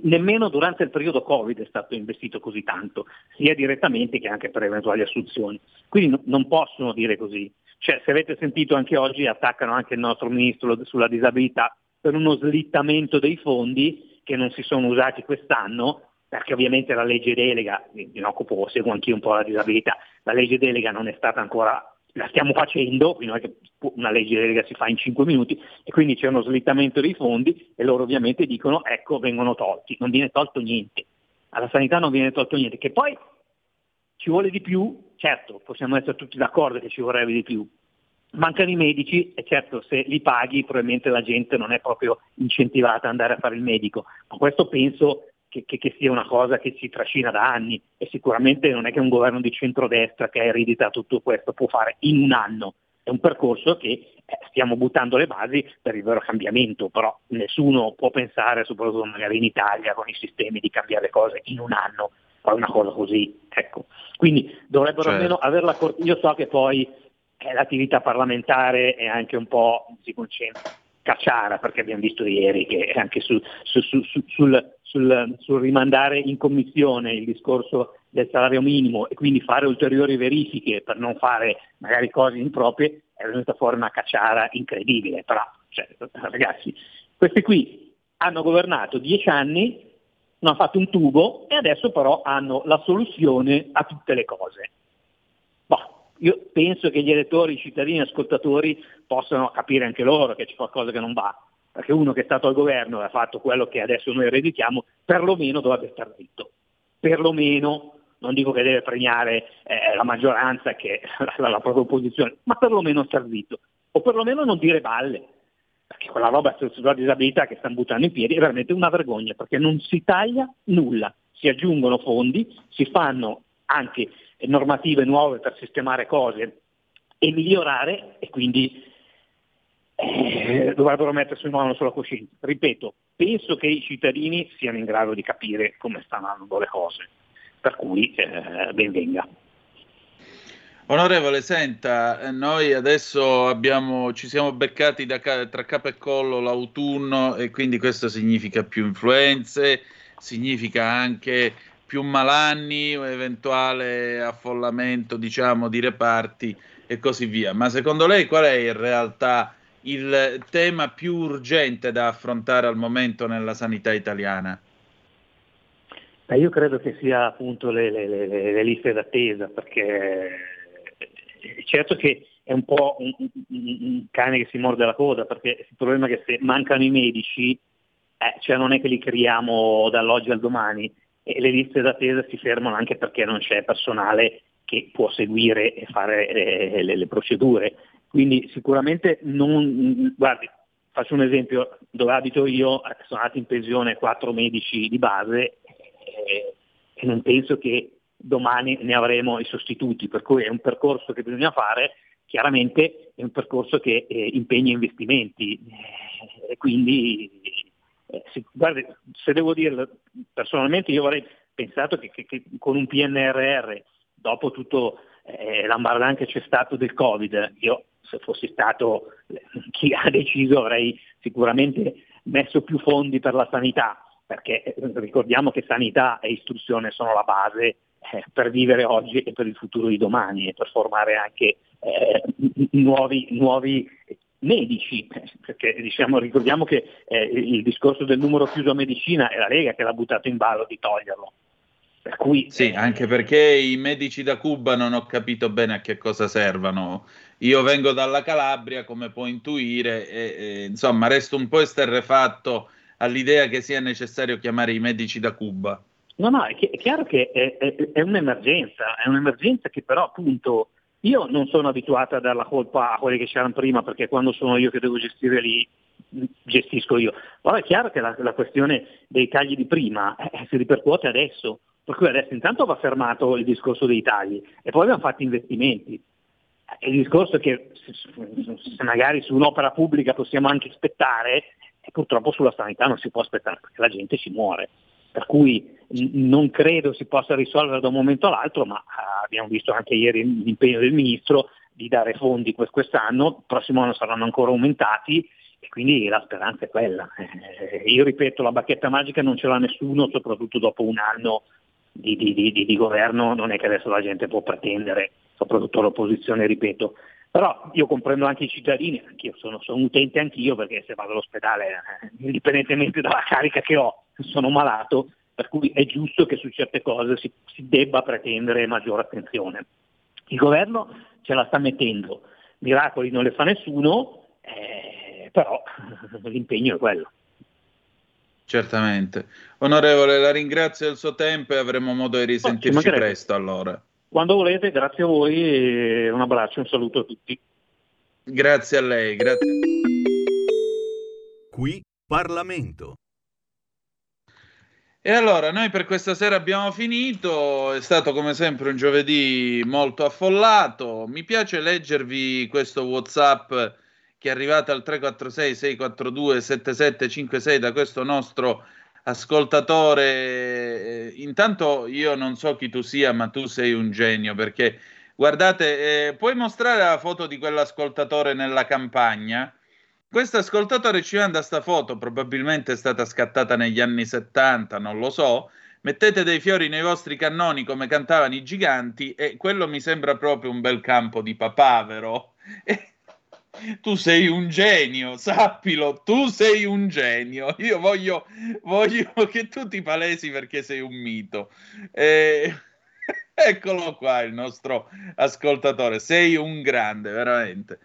nemmeno durante il periodo Covid è stato investito così tanto, sia direttamente che anche per eventuali assunzioni. Quindi no- non possono dire così. Cioè, se avete sentito anche oggi attaccano anche il nostro ministro sulla disabilità per uno slittamento dei fondi che non si sono usati quest'anno, perché ovviamente la legge delega, mi occupo, seguo anch'io un po' la disabilità, la legge delega non è stata ancora, la stiamo facendo, non è che una legge delega si fa in 5 minuti e quindi c'è uno slittamento dei fondi e loro ovviamente dicono ecco vengono tolti, non viene tolto niente, alla sanità non viene tolto niente, che poi ci vuole di più, certo possiamo essere tutti d'accordo che ci vorrebbe di più, mancano i medici e certo se li paghi probabilmente la gente non è proprio incentivata ad andare a fare il medico, ma questo penso che, che- che sia una cosa che si trascina da anni e sicuramente non è che un governo di centrodestra che eredita tutto questo può fare in un anno, è un percorso che eh, stiamo buttando le basi per il vero cambiamento, però nessuno può pensare, soprattutto magari in Italia con i sistemi, di cambiare cose in un anno, poi una cosa così, ecco. Quindi dovrebbero Certo. almeno averla, cor- io so che poi eh, l'attività parlamentare è anche un po', si concentra, cacciara, perché abbiamo visto ieri che anche su, su, su, sul, sul, sul, rimandare in commissione il discorso del salario minimo e quindi fare ulteriori verifiche per non fare magari cose improprie, è venuta fuori una cacciara incredibile. Però, cioè, ragazzi, questi qui hanno governato dieci anni, non hanno fatto un tubo e adesso però hanno la soluzione a tutte le cose. Boh, io penso che gli elettori, i cittadini, gli ascoltatori possano capire anche loro che c'è qualcosa che non va, perché uno che è stato al governo e ha fatto quello che adesso noi ereditiamo, perlomeno dovrebbe stare zitto, perlomeno non dico che deve premiare eh, la maggioranza che la, la propria opposizione, ma perlomeno star zitto, o perlomeno non dire balle, perché quella roba sulla disabilità che stanno buttando in piedi è veramente una vergogna, perché non si taglia nulla, si aggiungono fondi, si fanno anche normative nuove per sistemare cose e migliorare e quindi eh, dovrebbero mettersi un mano sulla coscienza. Ripeto, penso che i cittadini siano in grado di capire come stanno andando le cose per cui eh, ben. Onorevole, senta, noi adesso abbiamo, ci siamo beccati da, tra capo e collo l'autunno e quindi questo significa più influenze, significa anche più malanni, eventuale affollamento diciamo, di reparti e così via. Ma secondo lei qual è in realtà il tema più urgente da affrontare al momento nella sanità italiana? Beh, io credo che sia appunto le, le, le, le liste d'attesa, perché è certo che è un po' un, un, cane che si morde la coda, perché il problema è che se mancano i medici, eh, cioè non è che li creiamo dall'oggi al domani, e le liste d'attesa si fermano anche perché non c'è personale che può seguire e fare eh, le, le, procedure. Quindi sicuramente non, guardi, faccio un esempio, dove abito io sono andati in pensione quattro medici di base e, e non penso che domani ne avremo i sostituti, per cui è un percorso che bisogna fare, chiaramente è un percorso che eh, impegna investimenti e quindi eh, se, guardi, se devo dirlo personalmente io avrei pensato che, che, che con un PNRR, dopo tutto eh, l'ambardan che c'è stato del Covid, io se fossi stato chi ha deciso avrei sicuramente messo più fondi per la sanità, perché eh, ricordiamo che sanità e istruzione sono la base eh, per vivere oggi e per il futuro di domani e per formare anche eh, nuovi, nuovi, medici, perché diciamo, ricordiamo che eh, il discorso del numero chiuso a medicina è la Lega che l'ha buttato in ballo di toglierlo. Per cui, sì, anche perché i medici da Cuba non ho capito bene a che cosa servano. Io vengo dalla Calabria, come può intuire, e, e, insomma, resto un po' esterrefatto all'idea che sia necessario chiamare i medici da Cuba. No, no, è, chi- è chiaro che è, è, è, un'emergenza, è un'emergenza che però appunto io non sono abituata a dare la colpa a quelli che c'erano prima perché quando sono io che devo gestire lì gestisco io. Però è chiaro che la, la questione dei tagli di prima eh, si ripercuote adesso, per cui adesso intanto va fermato il discorso dei tagli e poi abbiamo fatto investimenti. Il discorso è che se, magari su un'opera pubblica possiamo anche aspettare, e purtroppo sulla sanità non si può aspettare perché la gente ci muore. Per cui non credo si possa risolvere da un momento all'altro, ma ah, abbiamo visto anche ieri l'impegno del Ministro di dare fondi quest'anno, il prossimo anno saranno ancora aumentati e quindi la speranza è quella. Eh, io ripeto, la bacchetta magica non ce l'ha nessuno, soprattutto dopo un anno di, di, di, di governo, non è che adesso la gente può pretendere, soprattutto l'opposizione, ripeto, però io comprendo anche i cittadini, anch'io sono, sono utente anch'io perché se vado all'ospedale, eh, indipendentemente dalla carica che ho, sono malato, per cui è giusto che su certe cose si, si debba pretendere maggiore attenzione. Il governo ce la sta mettendo, miracoli non le fa nessuno, eh, però l'impegno è quello. Certamente. Onorevole, la ringrazio del suo tempo e avremo modo di risentirci oh, presto allora. Quando volete, grazie a voi e un abbraccio, un saluto a tutti. Grazie a lei, grazie. Qui Parlamento. E allora, noi per questa sera abbiamo finito, è stato come sempre un giovedì molto affollato. Mi piace leggervi questo WhatsApp che è arrivato al 346 642 7756 da questo nostro ascoltatore, eh, intanto io non so chi tu sia, ma tu sei un genio perché guardate, eh, puoi mostrare la foto di quell'ascoltatore nella campagna? questo ascoltatore ci manda sta foto, probabilmente è stata scattata negli anni 70, non lo so. Mettete dei fiori nei vostri cannoni come cantavano i giganti e quello mi sembra proprio un bel campo di papavero. E tu sei un genio, sappilo, tu sei un genio. Io voglio, voglio che tu ti palesi perché sei un mito. Eh, eccolo qua il nostro ascoltatore, sei un grande, veramente.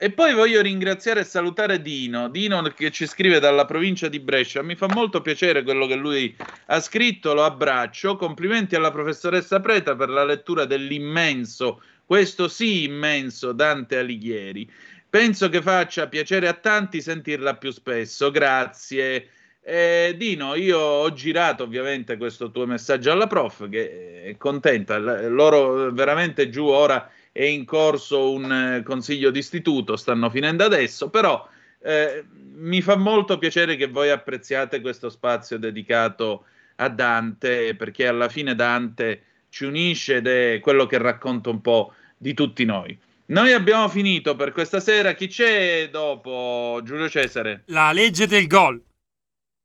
E poi voglio ringraziare e salutare Dino, Dino che ci scrive dalla provincia di Brescia. Mi fa molto piacere quello che lui ha scritto, lo abbraccio. Complimenti alla professoressa Preta per la lettura dell'immenso, questo sì immenso Dante Alighieri. Penso che faccia piacere a tanti sentirla più spesso. Grazie. Eh, Dino, io ho girato ovviamente questo tuo messaggio alla prof che è contenta. Loro veramente giù ora è in corso un eh, consiglio d'istituto, stanno finendo adesso, però eh, mi fa molto piacere che voi apprezziate questo spazio dedicato a Dante, perché alla fine Dante ci unisce ed è quello che racconta un po' di tutti noi. Noi abbiamo finito per questa sera. Chi c'è dopo Giulio Cesare? La legge del gol.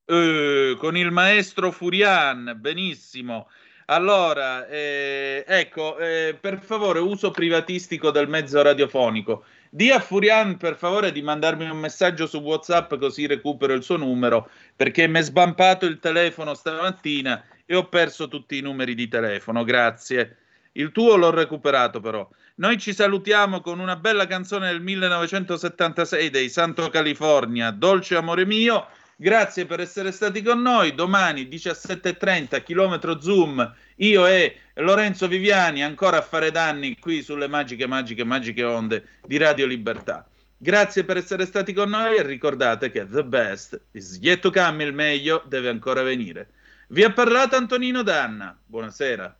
Eh, con il maestro Furian, benissimo. Allora, eh, ecco, eh, per favore, uso privatistico del mezzo radiofonico. Di a Furian, per favore, di mandarmi un messaggio su WhatsApp così recupero il suo numero, perché mi è sbampato il telefono stamattina e ho perso tutti i numeri di telefono. Grazie. Il tuo l'ho recuperato però. Noi ci salutiamo con una bella canzone del 1976 dei Santo California, Dolce amore mio. Grazie per essere stati con noi. Domani 17.30, chilometro Zoom, io e Lorenzo Viviani ancora a fare danni qui sulle magiche, magiche, magiche onde di Radio Libertà. Grazie per essere stati con noi e ricordate che the best is yet to come, il meglio deve ancora venire. Vi ha parlato Antonino Danna. Buonasera.